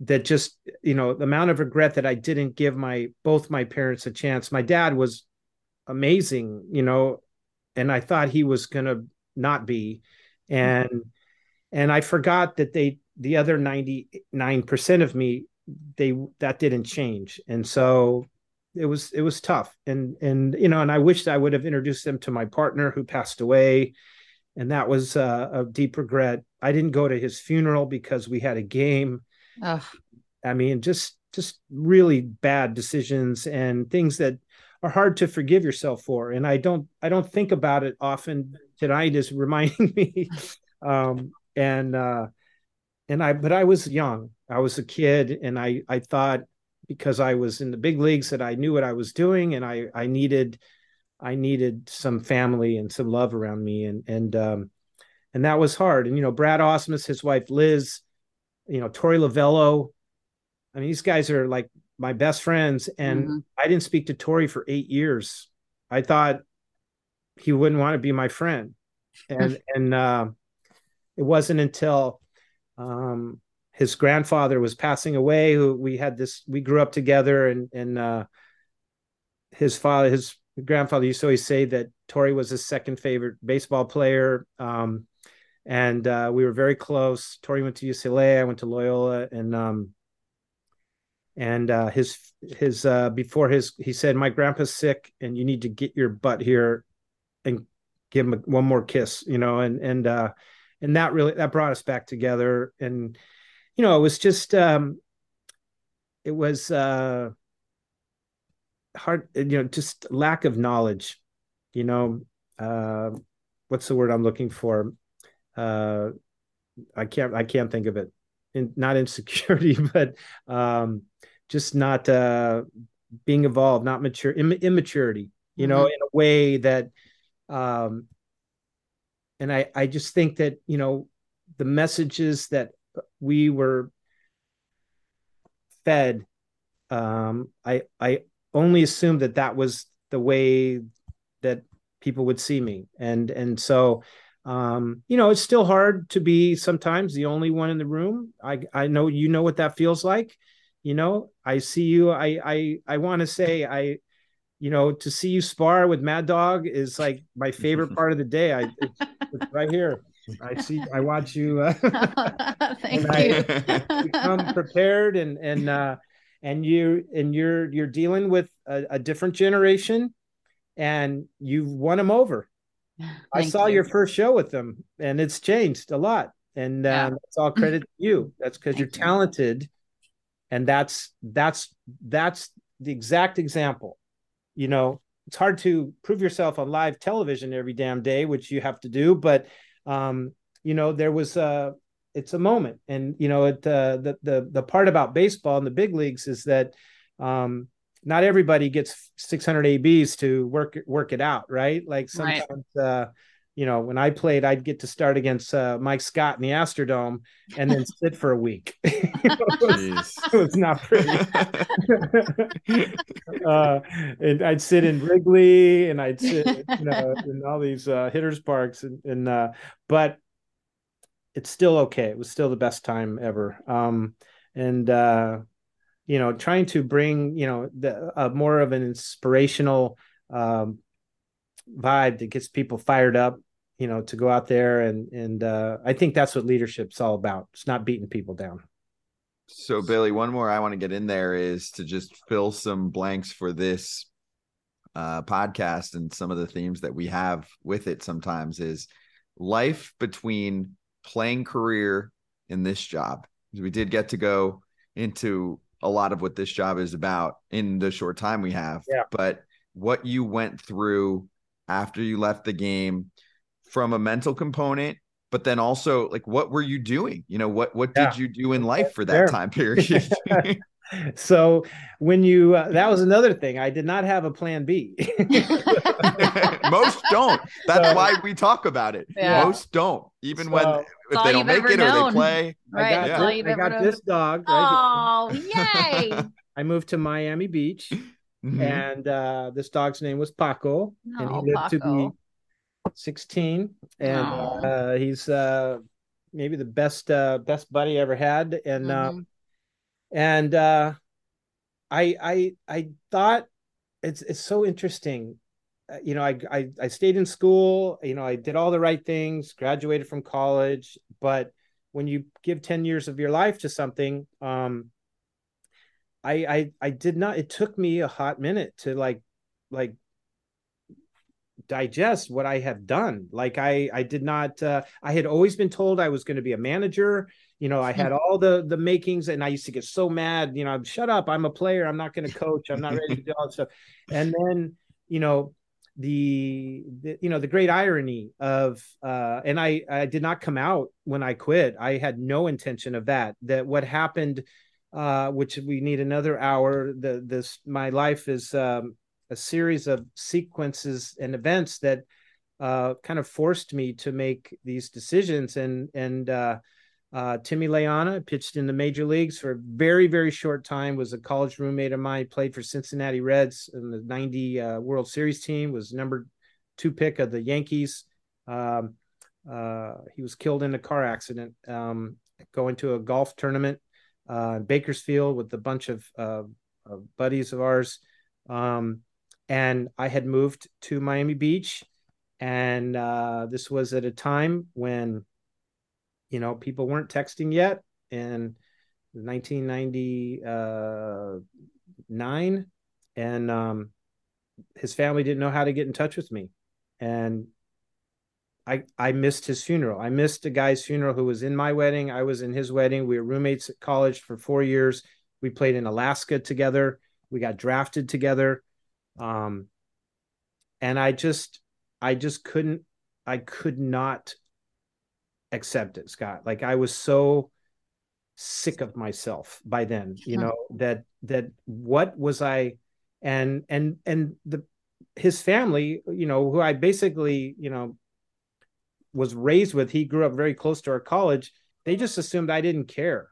that just you know the amount of regret that I didn't give my both my parents a chance. My dad was amazing, you know, and I thought he was to not be, and and I forgot that they the other ninety nine percent of me they that didn't change, and so it was it was tough, and and you know, and I wished I would have introduced them to my partner who passed away. And that was uh, a deep regret. I didn't go to his funeral because we had a game Ugh. I mean, just just really bad decisions and things that are hard to forgive yourself for. And I don't I don't think about it often. Tonight is <laughs> reminding me. Um, and uh, and I but I was young. I was a kid, and I I thought because I was in the big leagues that I knew what I was doing, and I I needed I needed some family and some love around me, and and um, and that was hard. And you know, Brad Ausmus, his wife Liz, you know, Torey Lovullo. I mean, these guys are like my best friends. And mm-hmm. I didn't speak to Torey for eight years. I thought he wouldn't want to be my friend. And and uh, it wasn't until um, his grandfather was passing away who we had this we grew up together and and uh, his father his grandfather used to always say that Torey was his second favorite baseball player. Um, and uh, we were very close. Torey went to UCLA, I went to Loyola, and um, and uh, his his uh, before his he said, "My grandpa's sick, and you need to get your butt here and give him a, one more kiss," you know, and and uh, and that really that brought us back together, and you know, it was just um, it was uh, hard, you know, just lack of knowledge, you know. Uh, what's the word I'm looking for? uh, I can't I can't think of it. In, not <laughs> insecurity, but um, just not uh, being evolved, not mature, Im- immaturity. You mm-hmm. know, in a way that, um, and I I just think that you know the messages that we were fed. Um, I I only assumed that that was the way that people would see me, and and so um, you know, it's still hard to be sometimes the only one in the room. I I know you know what that feels like. You know, I see you. I I I want to say I, you know, to see you spar with Mad Dog is like my favorite <laughs> part of the day. I it's, it's right here. I see. I watch you. Uh, <laughs> <laughs> Thank you. I, come <laughs> prepared and and uh, and you and you're you're dealing with a, a different generation, and you've won them over I saw you. your first show with them, and it's changed a lot. And uh, yeah. that's all credit to you. That's because you're talented, and that's that's that's the exact example. You know, it's hard to prove yourself on live television every damn day, which you have to do. But um, you know, there was a it's a moment, and you know, it uh, the the the part about baseball in the big leagues is that um, not everybody gets 600 abs to work work it out right like sometimes right. uh you know when i played i'd get to start against uh, mike scott in the astrodome and then sit for a week. <laughs> It, was, <laughs> it, was, not pretty. <laughs> Uh, and i'd sit in wrigley and i'd sit you know in all these uh, hitters parks and, and uh, but it's still okay. It was still the best time ever. Um and uh you know trying to bring you know the uh, more of an inspirational um, vibe that gets people fired up you know to go out there and and uh, i think that's what leadership's all about it's not beating people down so billy one more i want to get in there is to just fill some blanks for this uh, podcast and some of the themes that we have with it sometimes is life between playing career in this job we did get to go into a lot of what this job is about in the short time we have. Yeah. But what you went through after you left the game from a mental component, but then also like what were you doing? You know, what what yeah. did you do in life for that there. time <laughs> period? so when you uh, that was another thing i did not have a plan b <laughs> most don't <laughs> that's so, why we talk about it yeah. most don't even so, when if they don't make it known. or they play right i got, yeah. I got this dog right oh yay i moved to miami beach mm-hmm. and uh, this dog's name was paco and he lived Paco. to be 16 and uh, he's uh maybe the best uh, best buddy I ever had, and mm-hmm. um, and uh, I I I thought it's it's so interesting. Uh, you know, I, I I stayed in school. You know, I did all the right things, graduated from college, but when you give 10 years of your life to something um I, I I did not. It took me a hot minute to like like digest what I have done. Like I I did not. Uh, I had always been told I was going to be a manager. You know, I had <laughs> all the the makings, and I used to get so mad. You know, i shut up. I'm a player. I'm not going to coach. I'm not ready to do all that stuff. And then you know the, the you know the great irony of uh and i i did not come out when i quit i had no intention of that that what happened uh, which we need another hour. The this my life is um, a series of sequences and events that uh, kind of forced me to make these decisions. And and uh, uh, Timmy Layana pitched in the major leagues for a very very short time. Was a college roommate of mine. Played for Cincinnati Reds in the '90 uh, World Series team. Was number two pick of the Yankees. Um, uh, he was killed in a car accident um, going to a golf tournament uh, in Bakersfield with a bunch of, buddies of ours. Um, and I had moved to Miami Beach. And uh, this was at a time when, you know, people weren't texting yet. In 1999. And um, his family didn't know how to get in touch with me. And I I missed his funeral. I missed a guy's funeral who was in my wedding. I was in his wedding. We were roommates at college for four years. We played in Alaska together. We got drafted together. Um, and I just I just couldn't I could not accept it, Scott. Like I was so sick of myself by then, you know, that that what was I and and and the his family, you know, who I basically, you know, was raised with, he grew up very close to our college. They just assumed I didn't care.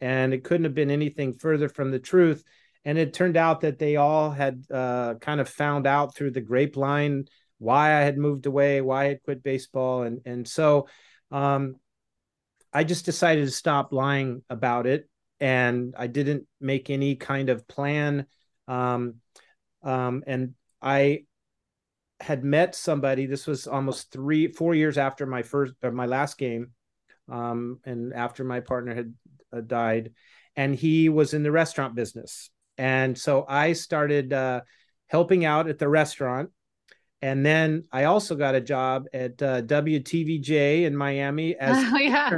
And it couldn't have been anything further from the truth. And it turned out that they all had uh, kind of found out through the grapevine why I had moved away, why I had quit baseball. And, and so um, I just decided to stop lying about it. And I didn't make any kind of plan. Um, um, and I had met somebody. This was almost three, four years after my first, or my last game, um, and after my partner had uh, died, and he was in the restaurant business, and so I started uh, helping out at the restaurant, and then I also got a job at uh, WTVJ in Miami <laughs> as oh, yeah.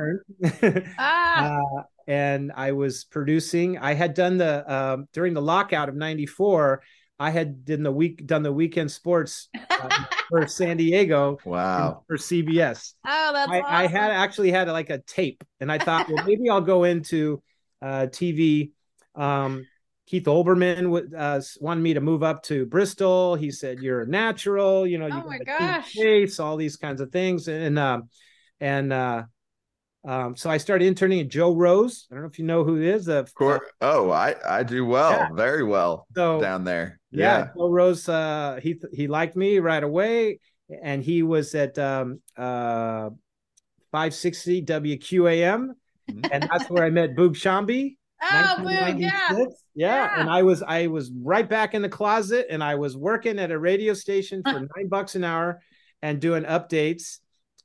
<laughs> ah. Uh, and I was producing. I had done the um, during the lockout of '94. I had done the week done the weekend sports uh, <laughs> for San Diego. Wow. For CBS. Oh, that's I, awesome. I, had actually had like a tape, and I thought, well, maybe I'll go into uh, TV. Um, Keith Olbermann uh, wanted me to move up to Bristol. He said, "You're a natural. You know, you oh got a face, all these kinds of things." And uh, and uh, um, so I started interning at Joe Rose. I don't know if you know who he is. of course. oh, I I do well, yeah. very well so, down there. Yeah, yeah. Joe Rose. Uh, he he liked me right away, and he was at um, uh, 560 WQAM, mm-hmm. and that's where I met Boog Sciambi. Oh, Boog, yeah. Yeah. yeah, and I was I was right back in the closet, and I was working at a radio station for <laughs> nine bucks an hour, and doing updates.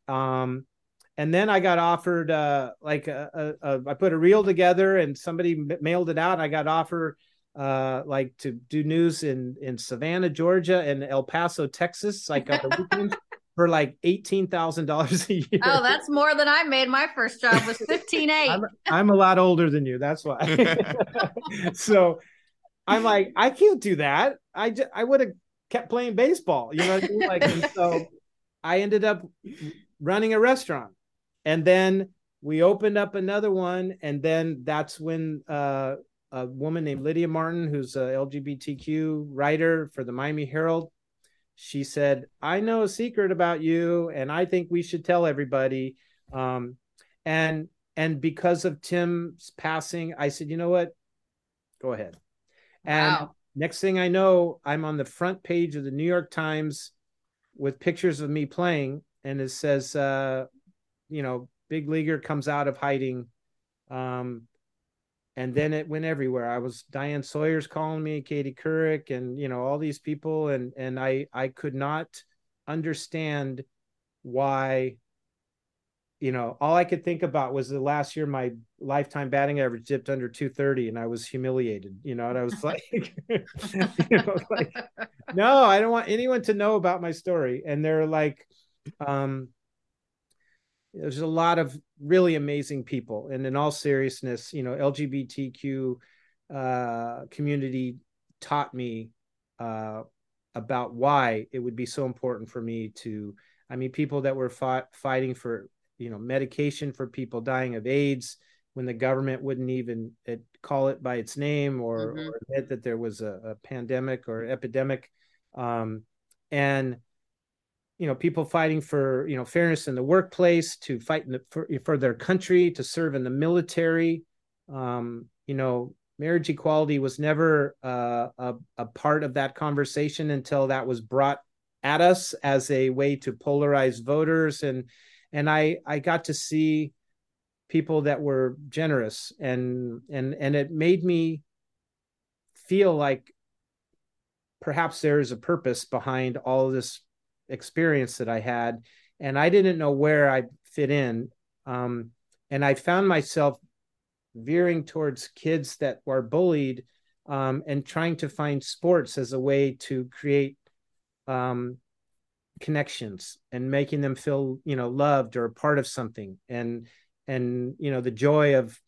Um, and then I got offered uh, like a, a, a, I put a reel together and somebody mailed it out. I got offered uh, like to do news in in Savannah, Georgia, and El Paso, Texas, like on the <laughs> weekends for like eighteen thousand dollars <laughs> a year. Oh, that's more than I made. My first job was <laughs> fifteen eight. I'm, I'm a lot older than you. That's why. <laughs> so I'm like, I can't do that. I just, I would have kept playing baseball. You know, I mean? like so. I ended up running a restaurant and then we opened up another one and then that's when uh, a woman named lydia martin who's a lgbtq writer for the miami herald she said i know a secret about you and i think we should tell everybody um, and and because of tim's passing i said you know what go ahead and wow. next thing i know i'm on the front page of the new york times with pictures of me playing and it says uh, you know, big leaguer comes out of hiding. Um, and then it went everywhere. I was Diane Sawyer's calling me, Katie Couric, and you know all these people, and and I I could not understand why. You know, all I could think about was the last year my lifetime batting average dipped under 230, and I was humiliated. You know, and I was <laughs> like, <laughs> you know, like, no, I don't want anyone to know about my story. And they're like, um, there's a lot of really amazing people and in all seriousness you know lgbtq uh, community taught me uh, about why it would be so important for me to i mean people that were fought, fighting for you know medication for people dying of aids when the government wouldn't even it, call it by its name or, mm-hmm. or admit that there was a, a pandemic or epidemic um, and you know people fighting for you know fairness in the workplace to fight the, for, for their country to serve in the military. Um, you know marriage equality was never uh, a, a part of that conversation until that was brought at us as a way to polarize voters. And and i i got to see people that were generous and and and it made me feel like perhaps there is a purpose behind all this experience that I had, and I didn't know where I fit in. Um, and I found myself veering towards kids that were bullied um, and trying to find sports as a way to create um, connections and making them feel, you know, loved or part of something. And and you know the joy of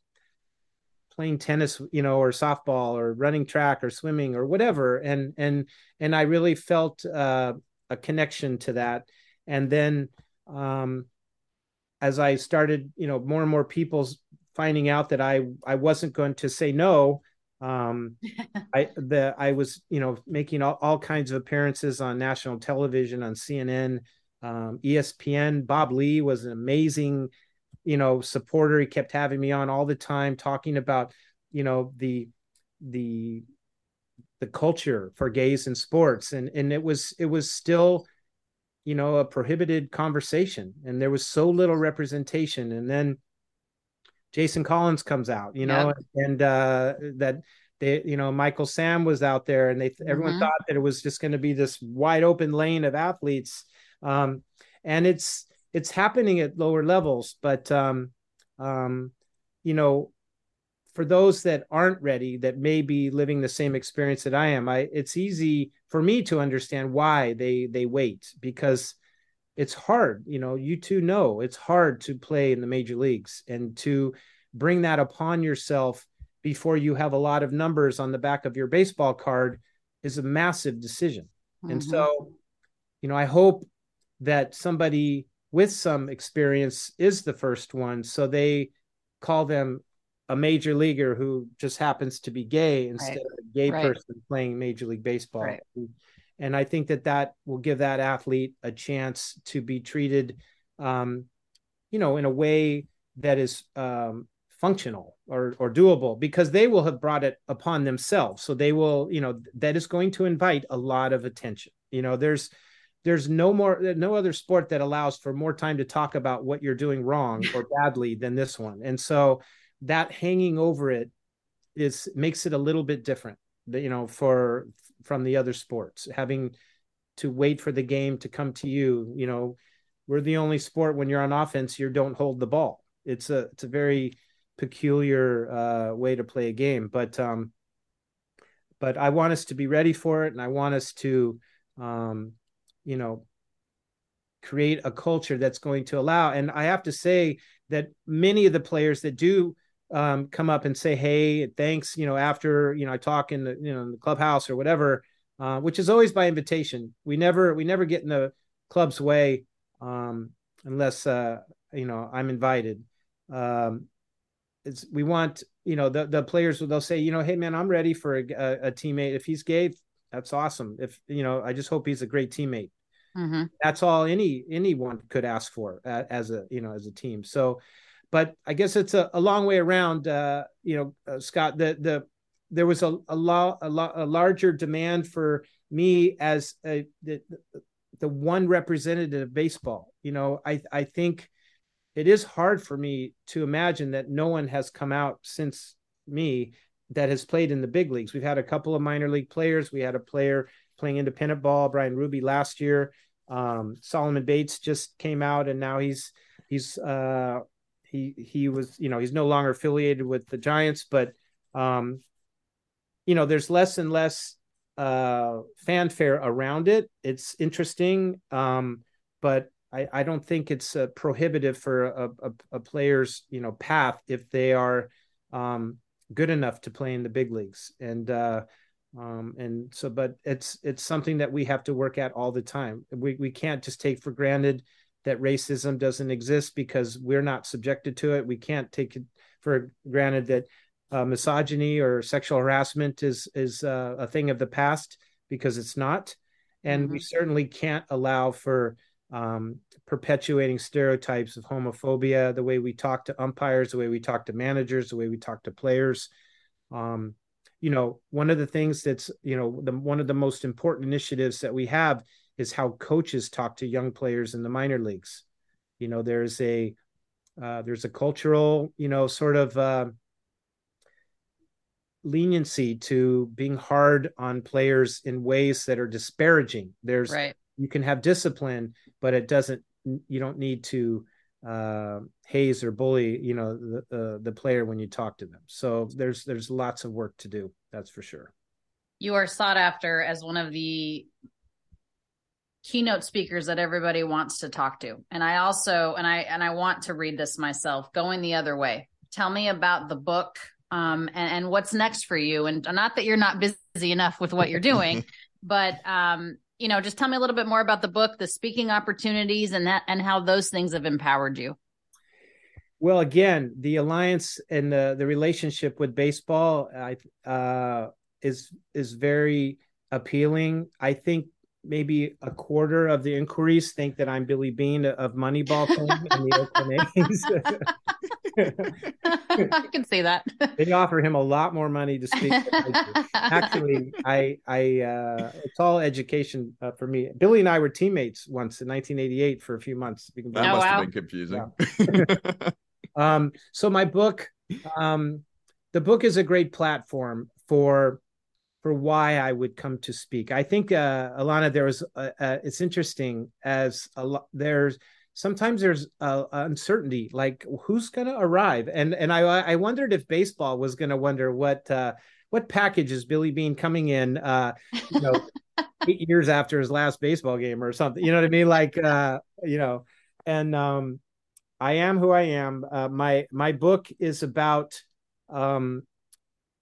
playing tennis you know or softball or running track or swimming or whatever and and and i really felt uh, a connection to that. And then um, as i started you know more and more people finding out that i i wasn't going to say no um <laughs> i the i was you know making all, all kinds of appearances on national television on cnn um, espn bob Ley was an amazing you know supporter. He kept having me on all the time talking about you know the the the culture for gays in sports. And and it was it was still you know a prohibited conversation and there was so little representation. And then jason collins comes out you know and uh that they you know michael sam was out there and they mm-hmm. everyone thought that it was just going to be this wide open lane of athletes. Um and it's it's happening at lower levels but um um you know for those that aren't ready that may be living the same experience that i am i it's easy for me to understand why they they wait because it's hard you know you two know it's hard to play in the major leagues and to bring that upon yourself before you have a lot of numbers on the back of your baseball card is a massive decision mm-hmm. and so you know i hope that somebody with some experience is the first one so they call them a major leaguer who just happens to be gay instead right. of a gay right. person playing major league baseball right. and i think that that will give that athlete a chance to be treated um, you know in a way that is um, functional or or doable because they will have brought it upon themselves so they will you know that is going to invite a lot of attention you know there's there's no more no other sport that allows for more time to talk about what you're doing wrong or badly than this one and so that hanging over it is makes it a little bit different you know for from the other sports. Having to wait for the game to come to you you know we're the only sport when you're on offense you don't hold the ball. It's a it's a very peculiar uh, way to play a game but um but i want us to be ready for it and i want us to um you know create a culture that's going to allow and i have to say that many of the players that do um, come up and say, "Hey, thanks," you know, after you know I talk in the you know in the clubhouse or whatever, uh, which is always by invitation. We never we never get in the club's way um, unless uh, you know I'm invited. Um, it's we want you know the the players they'll say you know hey man I'm ready for a, a, a teammate if he's gay that's awesome if you know I just hope he's a great teammate. Mm-hmm. That's all any anyone could ask for uh, as a you know as a team. So but I guess it's a, a long way around. Uh, you know, uh, Scott, the the there was a a, lo- a, lo- a larger demand for me as a, the the one representative of baseball. You know, I I think it is hard for me to imagine that no one has come out since me that has played in the big leagues. We've had a couple of minor league players. We had a player playing independent ball, Bryan Ruby last year. Um, Solomon Bates just came out, and now he's he's uh, he he was you know he's no longer affiliated with the Giants, but um, you know there's less and less uh, fanfare around it. It's interesting, um, but I, I don't think it's uh, prohibitive for a, a, a, player's you know path if they are um, good enough to play in the big leagues. And uh, um, and so, but it's it's something that we have to work at all the time. We we can't just take for granted that racism doesn't exist because we're not subjected to it. We can't take it for granted that uh, misogyny or sexual harassment is is uh, a thing of the past because it's not, and mm-hmm. we certainly can't allow for um, perpetuating stereotypes of homophobia. The way we talk to umpires, the way we talk to managers, the way we talk to players. Um, you know, one of the things that's you know the one of the most important initiatives that we have is how coaches talk to young players in the minor leagues. You know, there's a uh, there's a cultural, you know, sort of uh, leniency to being hard on players in ways that are disparaging. There's right. you can have discipline, but it doesn't. You don't need to uh, haze or bully, you know, the uh, the player when you talk to them. So there's there's lots of work to do. That's for sure. You are sought after as one of the keynote speakers that everybody wants to talk to. And I also and I and I want to read this myself. Going the other way. Tell me about the book um, and, and what's next for you. And not that you're not busy enough with what you're doing, <laughs> but um, you know, just tell me a little bit more about the book, the speaking opportunities, and that and how those things have empowered you. Well, again, the alliance and the the relationship with baseball, I uh, is is very appealing. I think maybe a quarter of the inquiries think that I'm Billy Beane of Moneyball fame and the Oakland A's. <laughs> I can see that. they offer him a lot more money to speak. I <laughs> Actually, I, I, uh, it's all education uh, for me. Billy and I were teammates once in 1988 for a few months. That oh, must wow. have been confusing. Yeah. <laughs> um, so my book, um, the book is a great platform for for why I would come to speak. I think uh, Alana, there was uh, uh, it's interesting as a lo- there's sometimes there's uh, uncertainty, like who's going to arrive, and and I I wondered if baseball was going to wonder what uh, what package is Billy Bean coming in, uh, you know, <laughs> eight years after his last baseball game or something. You know what I mean? Like uh, you know, and um, I am who I am. Uh, my my book is about um,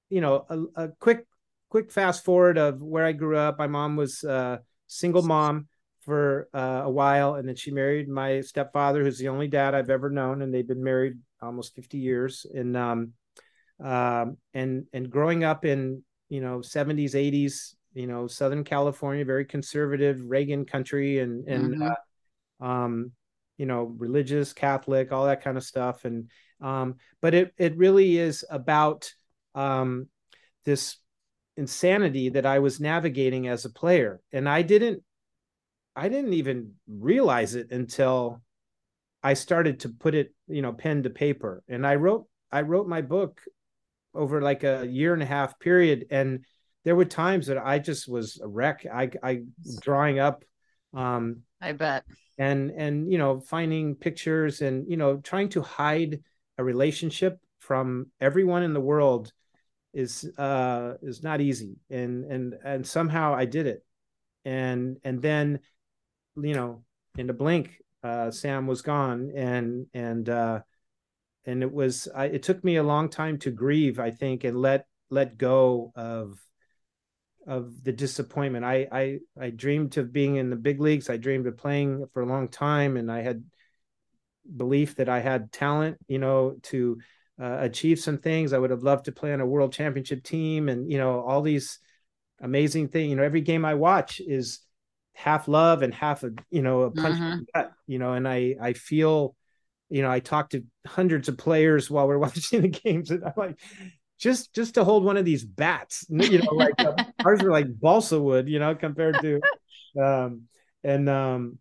you know a, a quick quick fast forward of where I grew up. My mom was a single mom for uh, a while, and then she married my stepfather, who's the only dad I've ever known, and they've been married almost 50 years. And um, um, and and growing up in you know 70s, 80s, you know Southern California, very conservative Reagan country, and and mm-hmm. uh, um, you know religious Catholic, all that kind of stuff. And um, but it it really is about um, this insanity that I was navigating as a player. And I didn't I didn't even realize it until I started to put it, you know, pen to paper. And I wrote I wrote my book over like a year and a half period and there were times that I just was a wreck. I I drawing up um I bet. And and you know, finding pictures and you know, trying to hide a relationship from everyone in the world is uh is not easy. And and and somehow i did it. And and then you know in a blink uh sam was gone and and uh and it was I, it took me a long time to grieve i think and let let go of of the disappointment. I i i dreamed of being in the big leagues. I dreamed of playing for a long time. And i had belief that i had talent you know to uh, achieve some things. I would have loved to play on a world championship team and, you know, all these amazing things. You know, every game I watch is half love and half a, you know, a punch uh-huh. gut, you know, and I, I feel, you know, I talk to hundreds of players while we're <laughs> watching the games and I'm like, just, just to hold one of these bats, you know, like uh, <laughs> ours are like balsa wood, you know, compared to, um, and, um,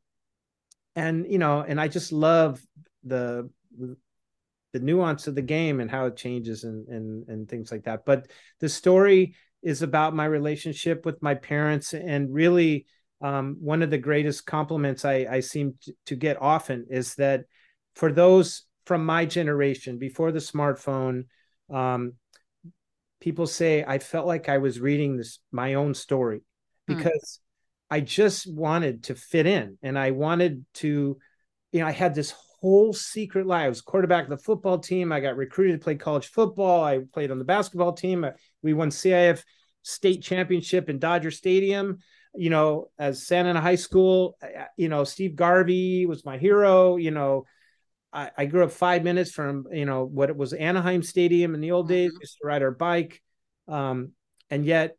and, you know, and I just love the, the nuance of the game and how it changes and and and things like that. But the story is about my relationship with my parents and really um, one of the greatest compliments I, I seem to, get often is that for those from my generation before the smartphone um, people say i felt like i was reading this my own story hmm. because hmm. i just wanted to fit in and i wanted to you know i had this whole secret life i was quarterback of the football team. I got recruited to play college football. I played on the basketball team. We won cif state championship in dodger stadium you know as santa Ana high school. You know steve garvey was my hero you know. I, I, grew up five minutes from you know what it was Anaheim Stadium in the old days. Mm-hmm. We used to ride our bike, um, and yet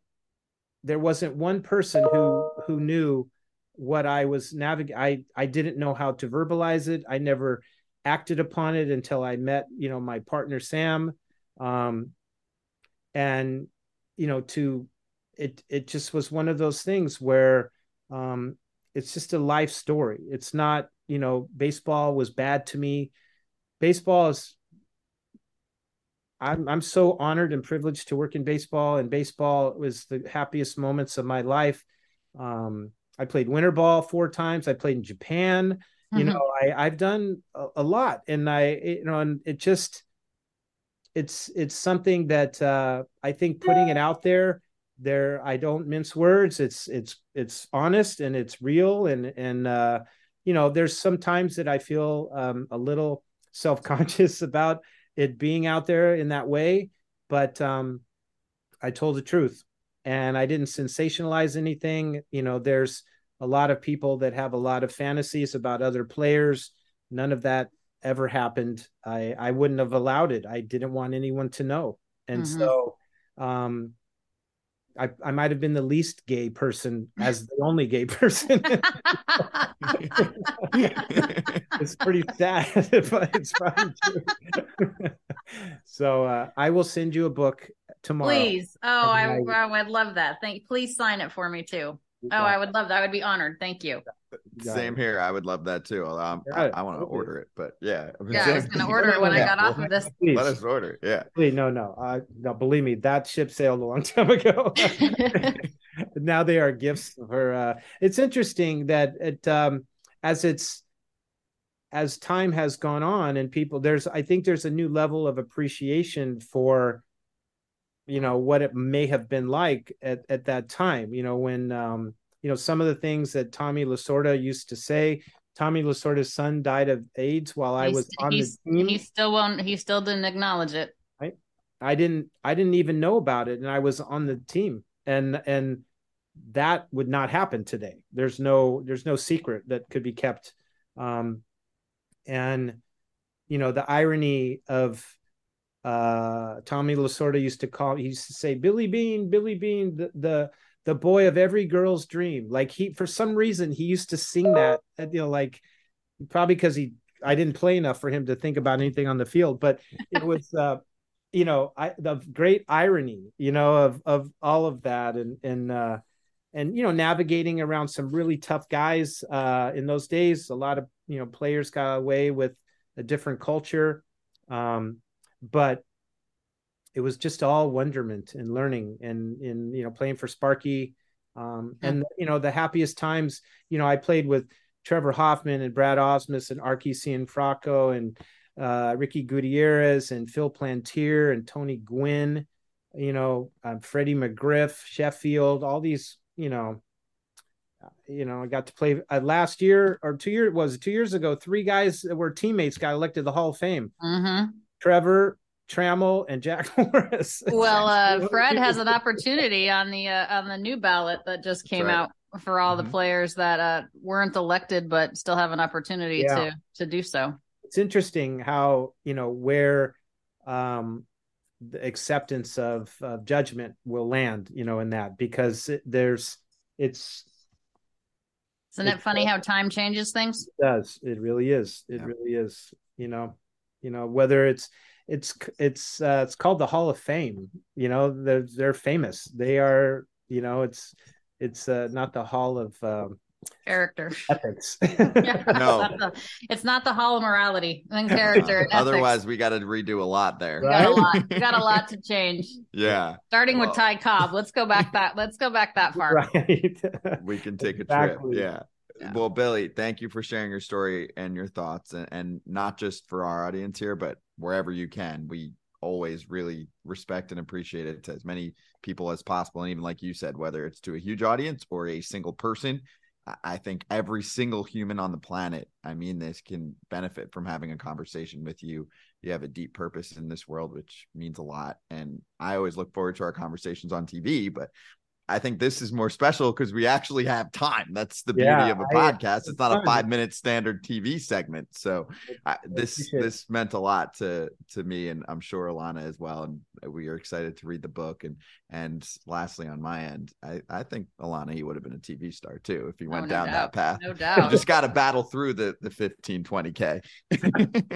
there wasn't one person who who knew what I was navigating. I I didn't know how to verbalize it. I never acted upon it until I met you know my partner Sam, um, and you know to it it just was one of those things where um, it's just a life story. It's not you know, baseball was bad to me. Baseball is I'm I'm so honored and privileged to work in baseball, and baseball was the happiest moments of my life. Um, I played winter ball four times. I played in Japan. Mm-hmm. You know, I I've done a, a, lot, and I you know, and it just it's it's something that uh, I think putting it out there there I don't mince words. It's it's it's honest and it's real and and uh, you know, there's some times that I feel um, a little self conscious <laughs> about it being out there in that way, but um, I told the truth and I didn't sensationalize anything. You know, there's a lot of people that have a lot of fantasies about other players. None of that ever happened. I I wouldn't have allowed it. I didn't want anyone to know. And mm-hmm. so um I, I might have been the least gay person as the only gay person. <laughs> it's pretty sad, <laughs> but it's probably true. <laughs> so uh, I will send you a book tomorrow. Please. Oh, I, I, I would love that. Thank please sign it for me too. Oh, I would love that. I would be honored. Thank you. Same here. I would love that too. I, I want to order it, but yeah. <laughs> Yeah, I was going to order it when I got off of this. Please. Let us order. Yeah. Please, no, no. Uh, no, believe me, that ship sailed a long <laughs> time ago. <laughs> now they are gifts for. Uh, it's interesting that it, um, as it's, as time has gone on and people, there's, I think there's a new level of appreciation for you know what it may have been like at, at that time you know when um you know some of the things that tommy lasorda used to say tommy lasorda's son died of aids while i was on the team. he still won't he still didn't acknowledge it. Right i didn't i didn't even know about it and i was on the team and and that would not happen today. There's no there's no secret that could be kept. Um and you know the irony of uh, Tommy Lasorda used to call. He used to say, "Billy Bean, Billy Bean, the, the the boy of every girl's dream." Like he, for some reason, he used to sing that. You know, like probably because he, I didn't play enough for him to think about anything on the field, but it was, uh, you know, I, the great irony, you know, of of all of that, and and uh, and you know, navigating around some really tough guys uh, in those days. A lot of you know players got away with a different culture. Um, but it was just all wonderment and learning and in you know playing for Sparky um, and you know the happiest times you know I played with Trevor Hoffman and Brad Ausmus and Archi Cianfrocco and uh, Ricky Gutierrez and Phil Plantier and Tony Gwynn you know uh, Freddie McGriff Sheffield all these you know you know, I got to play uh, last year or two years was it two years ago. Three guys that were teammates got elected to the Hall of Fame. Mm-hmm. Trevor, Trammell, and Jack <laughs> Morris. Well, uh, Fred has an opportunity on the uh, on the new ballot that just came right. out for all mm-hmm. the players that uh, weren't elected but still have an opportunity yeah. to to do so. It's interesting how you know where um, the acceptance of, of judgment will land, you know, in that because it, there's it's isn't it funny how time changes things? It does. It really is. It yeah. really is. You know, you know whether it's it's it's uh, it's called the Hall of Fame. You know, they're they're famous. They are. You know, it's it's uh, not the Hall of um, character ethics. Yeah, <laughs> No. it's not the- it's not the hall of morality and character. and <laughs> ethics. Otherwise, we got to redo a lot there. we got a lot. We got a lot to change. Yeah, Starting Well- with Ty Cobb. Let's go back that. Let's go back that far. <laughs> right. we can take a Exactly. trip. Yeah. Yeah. Well, Billy, thank you for sharing your story and your thoughts, and, and not just for our audience here, but wherever you can. We always really respect and appreciate it to as many people as possible. And even like you said, whether it's to a huge audience or a single person, I- I think every single human on the planet, I mean, this can benefit from having a conversation with you. You have a deep purpose in this world, which means a lot. And I always look forward to our conversations on TV, but I think this is more special because we actually have time. That's the beauty Yeah, of a I- podcast. It's not a five minute standard TV segment. So I, this this meant a lot to to me, and I'm sure Alana as well. And we are excited to read the book. And and lastly, on my end, I I think Alana he would have been a TV star too if he Oh, went no down doubt. that path. No <laughs> You doubt. just got to battle through the the 15 20 k.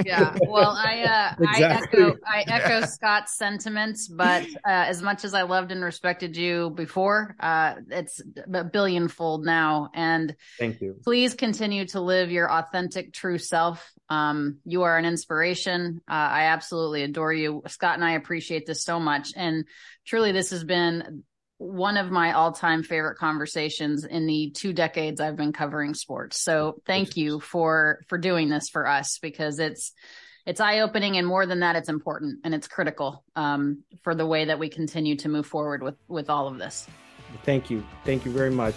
yeah well i uh <laughs> Exactly. i echo i echo scott's sentiments but uh, as much as i loved and respected you before uh it's a billionfold now and Thank you. please continue to live your authentic true self um you are an inspiration uh, i absolutely adore you scott and i appreciate this so much and truly this has been one of my all-time favorite conversations in the two decades I've been covering sports. So thank you for for doing this for us because it's it's eye-opening and more than that it's important and it's critical um, for the way that we continue to move forward with with all of this. Thank you. Thank you very much.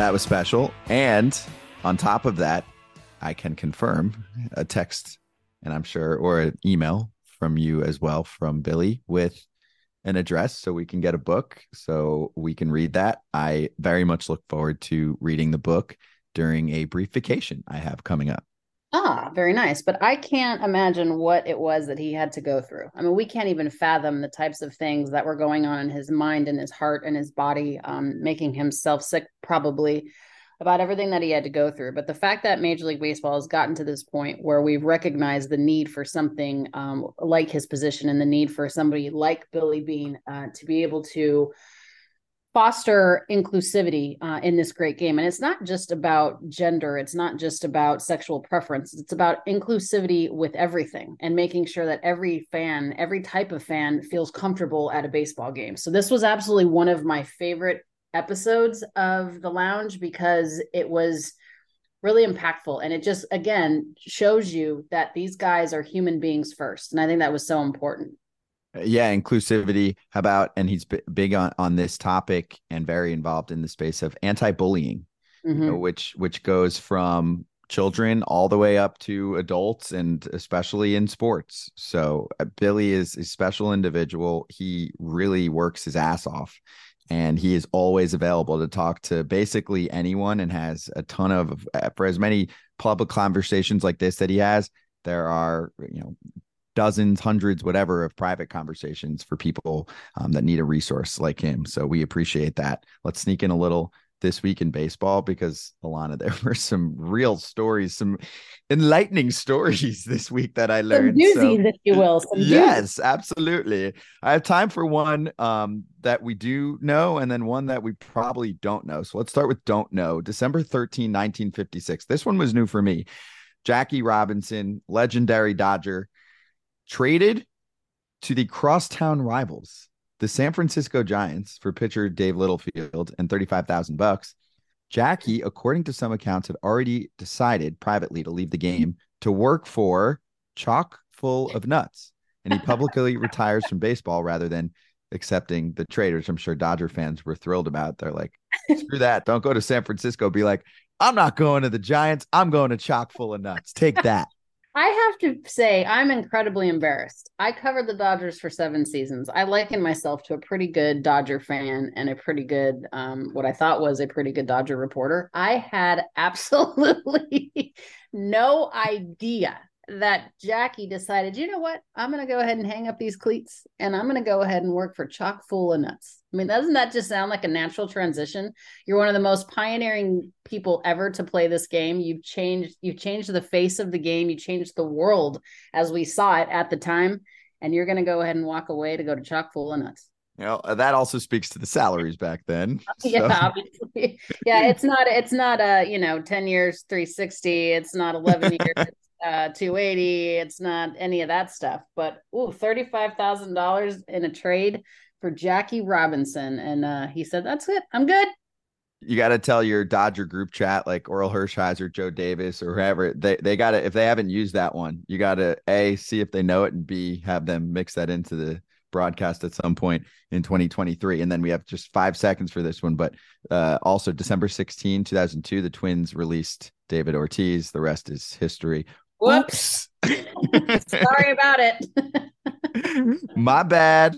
That was special. And on top of that, I can confirm a text, and I'm sure, or an email from you as well from Billy with an address so we can get a book so we can read that. I very much look forward to reading the book during a brief vacation I have coming up. Ah, very nice. But I can't imagine what it was that he had to go through. I mean, we can't even fathom the types of things that were going on in his mind and his heart and his body, um, making himself sick, probably about everything that he had to go through. But the fact that Major League Baseball has gotten to this point where we've recognized the need for something um, like his position and the need for somebody like Billy Bean uh, to be able to foster inclusivity uh, in this great game. And it's not just about gender, it's not just about sexual preference, it's about inclusivity with everything and making sure that every fan, every type of fan feels comfortable at a baseball game. So this was absolutely one of my favorite episodes of the lounge because it was really impactful. And it just again shows you that these guys are human beings first. And i think that was so important yeah inclusivity. How about and he's b- big on on this topic and very involved in the space of anti-bullying Mhm. you know, which which goes from children all the way up to adults and especially in sports. So uh, billy is a special individual. He really works his ass off and he is always available to talk to basically anyone and has a ton of for as many public conversations like this that he has there are you know dozens hundreds whatever of private conversations for people um, that need a resource like him so we appreciate that let's sneak in a little this week in baseball because Alana, <laughs> there were some real stories, some enlightening stories <laughs> this week that I Some learned. doozies, So- if you will. Some <laughs> yes, absolutely. I have time for one um, that we do know and then one that we probably don't know. So let's start with don't know. December 13, 1956. This one was new for me. Jackie Robinson, legendary Dodger, traded to the crosstown rivals, the San Francisco Giants, for pitcher Dave Littlefield and 35,000 bucks. Jackie, according to some accounts, had already decided privately to leave the game to work for Chock full of nuts. And he publicly <laughs> retires from baseball rather than accepting the trade, which I'm sure Dodger fans were thrilled about. They're like, screw that. Don't go to San Francisco. Be like, I'm not going to the Giants. I'm going to Chock full of nuts. Take that. I have to say, I'm incredibly embarrassed. I covered the Dodgers for seven seasons. I liken myself to a pretty good Dodger fan and a pretty good, um, what I thought was a pretty good Dodger reporter. I had <laughs> absolutely no idea that Jackie decided, you know what? I'm going to go ahead and hang up these cleats and I'm going to go ahead and work for Chock full of nuts. I mean, doesn't that just sound like a natural transition? You're one of the most pioneering people ever to play this game. You've changed, you've changed the face of the game. You changed the world as we saw it at the time. And you're going to go ahead and walk away to go to Chock full of nuts. You know, uh, that also speaks to the salaries back then. <laughs> So. Yeah, obviously. Yeah, it's not it's not a, you know, 10 years 360, it's not 11 <laughs> years uh 280, it's not any of that stuff. But ooh, $35,000 in a trade for Jackie Robinson and uh he said, "That's it. I'm good." You got to tell your Dodger group chat like Orel Hershiser, Joe Davis, or whoever they they got to if they haven't used that one, you got to a see if they know it and b have them mix that into the broadcast at some point in 2023. And then we have just five seconds for this one. But uh, also, December 16, 2002, the Twins released David Ortiz. The rest is history. Whoops. Sorry about it. <laughs> My bad.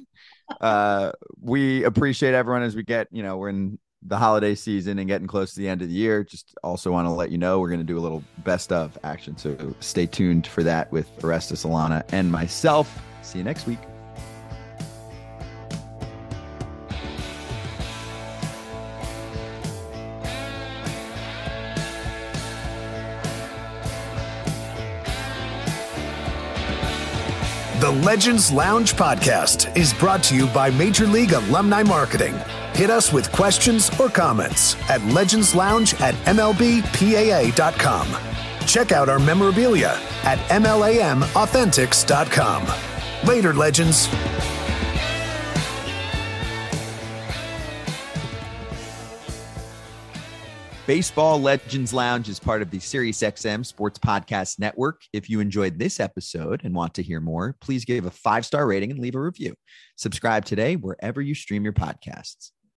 Uh, we appreciate everyone as we get, you know, we're in the holiday season and getting close to the end of the year. Just also want to let you know we're going to do a little best of action. So stay tuned for that with Orestes Alana and myself. See you next week. Legends Lounge podcast is brought to you by Major League Alumni Marketing. Hit us with questions or comments at Legends Lounge at MLBPAA.com. Check out our memorabilia at MLAMAuthentics.com. Later, Legends. Baseball Legends Lounge is part of the SiriusXM Sports Podcast Network. If you enjoyed this episode and want to hear more, please give a five star rating and leave a review. Subscribe today wherever you stream your podcasts.